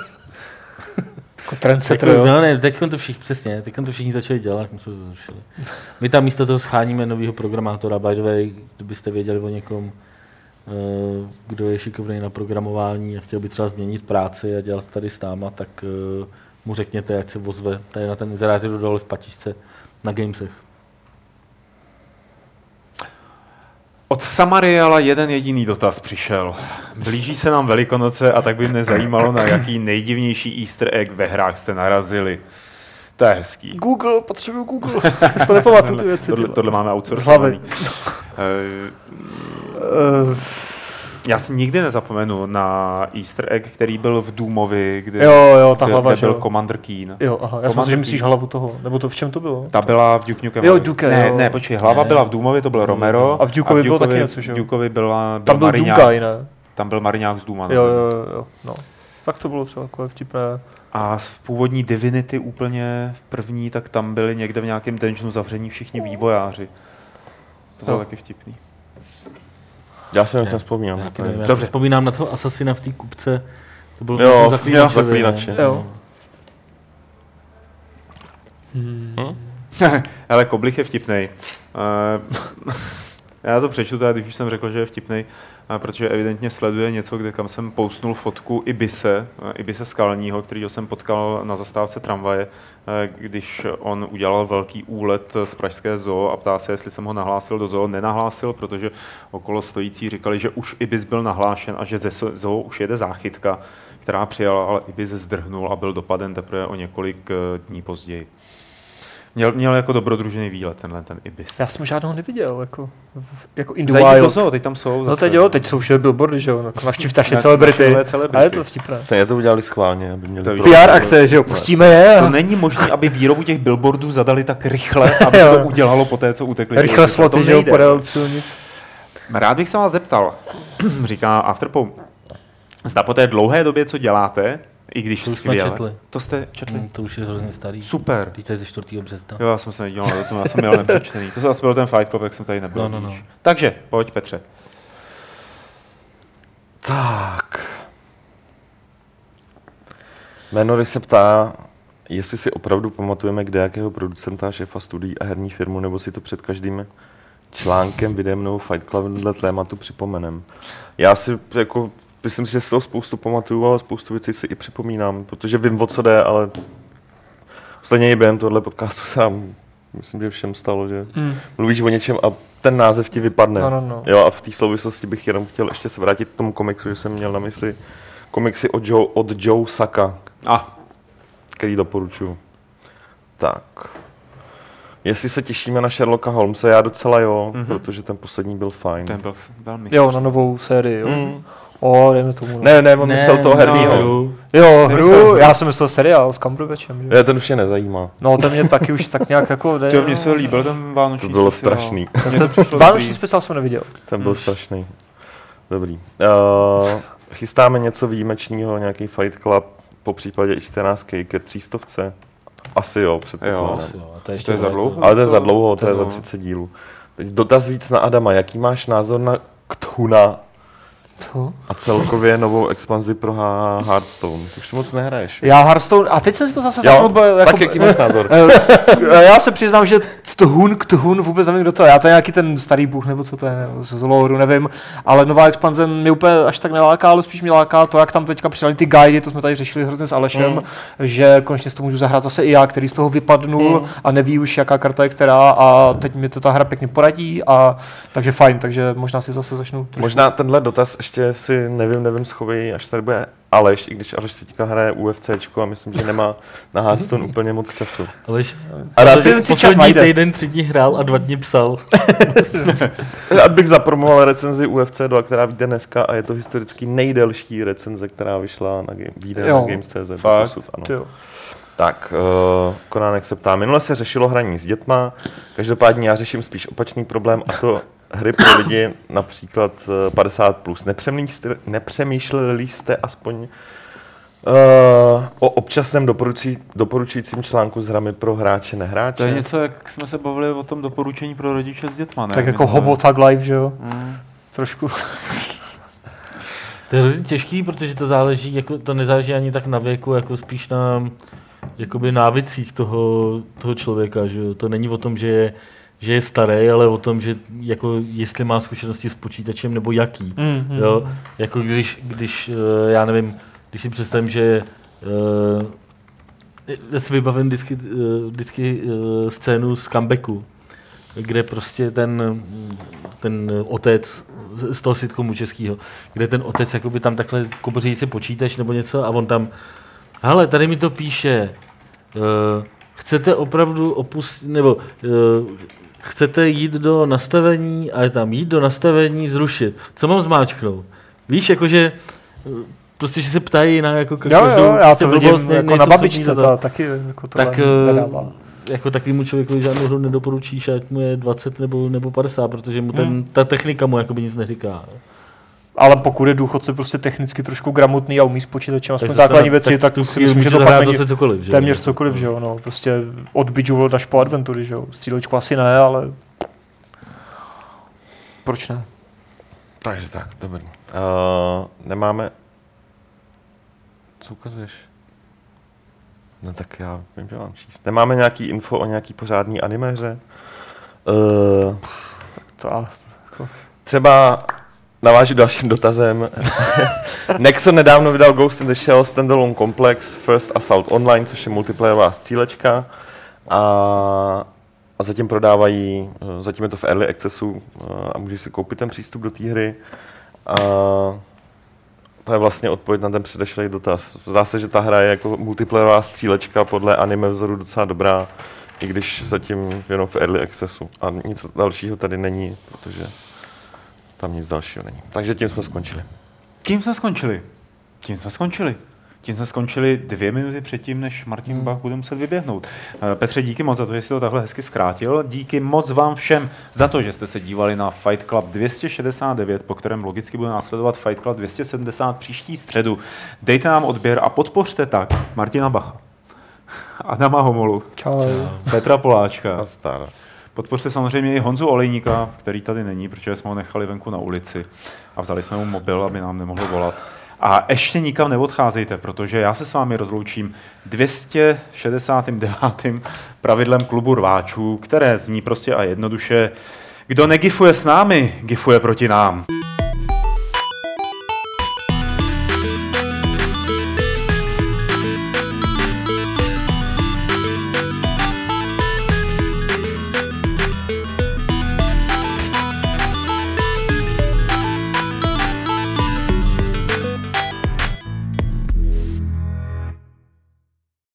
Jako trendsetter, Teď, jo. no, ne, teď to všichni, přesně, teď to všichni začali dělat, my jsme to zrušili. My tam místo toho scháníme nového programátora, by the way, kdybyste věděli o někom, eh, kdo je šikovný na programování a chtěl by třeba změnit práci a dělat tady s náma, tak eh, mu řekněte, ať se ozve. Tady na ten inzerát je dole v patičce na Gamesech. Od Samariela jeden jediný dotaz přišel. Blíží se nám Velikonoce a tak by mě zajímalo, na jaký nejdivnější easter egg ve hrách jste narazili. To je hezký. Google, potřebuju Google. To nepamatuju ty věci. Tohle, tohle máme outsourcovaný. Uh, Já si nikdy nezapomenu na easter egg, který byl v Doomovi, kde, jo, jo, ta kde, hlava, kde byl jo. Commander Keen. Jo, aha, já jsem Commander si, že myslíš hlavu toho. Nebo to v čem to bylo? Ta byla v Duke Nukem. Jo, Duke, ne, jo. ne, počkej, hlava Ne. byla v Doomově, to byl Romero. A v Dukeovi bylo taky něco, že jo? Dukeovi byla, byl Tam byl Mariňák, Dunga, ne? tam byl Mariňák z na Jo, jo, jo, jo, no. Tak to bylo třeba takové vtipné. A v původní Divinity úplně v první, tak tam byli někde v nějakém dungeonu zavření všichni vývojáři. To bylo Jo. taky vtipný. Já si nic Ne. nespomínám. Já, nevím, já si Dobře. vzpomínám na toho asasina v té kupce, to byl Jo, jako zaklínač, jo, zaklínače. ne? Jo. Ale Koblich je vtipnej. Uh, já to přečtu, teda, když už jsem řekl, že je vtipnej, uh, protože evidentně sleduje něco, kde kam jsem postnul fotku Ibise, uh, Ibise Skalního, kterýho jsem potkal na zastávce tramvaje, uh, když on udělal velký úlet z Pražské zoo a ptá se, jestli jsem ho nahlásil do zoo. Nenahlásil, protože okolo stojící říkali, že už Ibis byl nahlášen a že ze zoo už jede záchytka, která přijala, ale Ibis zdrhnul a byl dopaden teprve o několik uh, dní později. Měl, měl jako dobrodružený výlet tenhle ten Ibis. Já jsem žádnou neviděl, jako, v- jako in the Zajdi wild. zoo, teď tam jsou No zase. teď jo, teď jsou všude billboardy, že jo, jako navštivte naše Na- celebrity. A je to vtipné. Stejně to udělali schválně, aby měli To PR akce, že jo, pustíme je To není možné, aby výrobu těch billboardů zadali tak rychle, aby se to udělalo po té, co utekli. rychle. To sloty, že jo, podél silnic. Rád bych se vás zeptal, říká Afterpow, zda po té dlouhé době, co děláte, i když To už jsme skvěle. četli. To jste četli? Hmm, to už je hrozně starý. Super. Teď to je ze 4. března. Jo, já jsem se nedíval na to, já jsem měl nepřečtený. To zase byl ten Fight Club, jak jsem tady nebyl. No, no, no. Takže, pojď Petře. Tak. Menory se ptá, jestli si opravdu pamatujeme, kde jakého producenta, šéfa studií a herní firmu, nebo si to před každým článkem, videem nebo Fight Club dle tématu připomenem. Já si jako, myslím si, že si toho spoustu pamatuju, ale spoustu věcí si i připomínám, protože vím, o co jde, ale ostatně i během tohle podcastu se nám, myslím, že všem stalo, že Hmm. mluvíš o něčem a ten název ti vypadne. No, no, no. Jo, a v té souvislosti bych jenom chtěl ještě se vrátit k tomu komiksu, že jsem měl na mysli komiksy od Joe, od Joe Saka, A, který doporučuji. Tak. Jestli se těšíme na Sherlocka Holmesa, já docela jo, Mhm. mm-hmm. protože ten poslední byl fajn. ten byl velmi. Jo, na novou sérii, jo. Mm. O, dejme tomu. No. Ne, ne, on myslel toho herního. hru. Jo, hru, hru. já jsem myslel seriál s Cumberbatchem, že? Já ten už je nezajímá. No, ten mě taky už tak nějak jako jde. To mně se líbil ten vánoční To bylo speciál. strašný. To přišlo Vánoční speciál jsem neviděl. Ten byl Mm. strašný. Dobrý. Uh, chystáme něco výjimečného, nějaký Fight Club, po případě i 14 ke 300? Asi jo, předpokládám. Asi jo, a to, je ještě To je za daleko. dlouho? Ale to je za dlouho, to je za dlouho. 30 dílů. Teď dotaz víc na Adama. Jaký máš názor na Kthuna To. A celkově novou expanzi pro Hearthstone. Už si moc nehraješ. Já Hearthstone, a teď jsem si to zase zapnul, jako, tak jaký máš názor? Eh, Já se přiznám, že Tuhun k Tuhun vůbec nevím, kdo to je. Já to je nějaký ten starý bůh, nebo co to je, z Loru, nevím. Ale nová expanze mě úplně až tak neláká, ale spíš mě láká to, jak tam teďka přidali ty guidy, to jsme tady řešili hrozně s Alešem, Mm. že konečně si to můžu zahrát zase i já, který z toho vypadnul Mm. a neví už, jaká karta je která a teď mi to ta hra pěkně poradí a takže fajn, takže možná si zase začnu trošku. Možná tenhle dotaz ještě si nevím, nevím, schovej, až tady bude Aleš, i když Aleš se teďka hraje UFCčko a myslím, že nemá na Hearthstone úplně moc času. Ale A rád si- poslední najde. týden tři dní hrál a dva dny psal. rád bych zapromoval recenzi UFC 2, která vyjde dneska a je to historicky nejdelší recenze, která vyšla na, game, vyjde Jo. na Games.cz. Fakt? ano. Tak, uh, Konánek se ptá, minule se řešilo hraní s dětma, každopádně já řeším spíš opačný problém a to hry pro lidi například uh, 50+. Plus. Nepřemýšleli, nepřemýšleli jste aspoň uh, o občasném doporučují, doporučujícím článku s hrami pro hráče, nehráče? To je něco, jak jsme se bavili o tom doporučení pro rodiče s dětma, ne? Tak jako. Hobo Tag Live, že jo? Mm. Trošku. To je hrozně těžký, protože to záleží, jako, to nezáleží ani tak na věku, jako spíš na jakoby návicích toho, toho člověka, že jo? To není o tom, že je, že je starý, ale o tom, že jako jestli má zkušenosti s počítačem nebo jaký. Mm, mm. Jo? Jako když, když, eh, já nevím, když si představím, že uh, já si vybavím vždycky, vždycky uh, scénu z comebacku, kde prostě ten, ten otec z toho sitcomu českého, kde ten otec jakoby tam takhle koboří si počítač nebo něco a on tam, hele, tady mi to píše, uh, chcete opravdu opustit, nebo uh, chcete jít do nastavení a je tam jít do nastavení, zrušit. Co mám zmáčknout? Víš, jakože eh, prostě, že se ptají na jako Jo, každou jo, já prostě to vidím blbost, ne- jako na babičce, to. ta taky jako tohle Tak, eh, nedává. jako takovému člověku žádnou hru nedoporučíš, ať mu je 20 nebo, nebo 50, protože mu ten, Hmm. ta technika mu jakoby nic neříká. Ale pokud je důchodce prostě technicky trošku gramotný a umí s počítačem aspoň zase základní věci, tak, chvíli myslím, že může to pak není zase cokoliv. Že? téměř cokoliv, že jo, no, prostě od Bejeweled až po Adventury, že jo, střílečku asi ne, ale proč ne? Takže tak, dobrý. Uh, nemáme... Co ukazuješ? No tak já vím, že mám číst. Nemáme nějaký info o nějaký pořádný animéře? Uh, To a, třeba navážu dalším dotazem. Nexon nedávno vydal Ghost in the Shell Standalone Complex First Assault Online, což je multiplayerová střílečka. A, a zatím prodávají, eh, zatím je to v Early Accessu eh, a můžeš si koupit ten přístup do té hry. A to je vlastně odpověď na ten předešlý dotaz. Zdá se, že ta hra je jako multiplayerová střílečka podle anime vzoru docela dobrá, i když zatím jenom v Early Accessu. A nic dalšího tady není, protože tam nic dalšího není. Takže tím jsme skončili. Tím jsme skončili. Tím jsme skončili. Tím jsme skončili dvě minuty předtím, než Martin hmm. Bach bude muset vyběhnout. Eh, Petře, díky moc za to, že jsi to takhle hezky zkrátil. Díky moc vám všem za to, že jste se dívali na Fight Club 269, po kterém logicky bude následovat Fight Club 270 příští středu. Dejte nám odběr a podpořte tak Martina Bacha, Adama Homolu, čau. Petra Poláčka. A star. Podpořte samozřejmě i Honzu Olejníka, který tady není, protože jsme ho nechali venku na ulici a vzali jsme mu mobil, aby nám nemohl volat. A ještě nikam neodcházejte, protože já se s vámi rozloučím 269. pravidlem klubu rváčů, které zní prostě a jednoduše, kdo negifuje s námi, gifuje proti nám.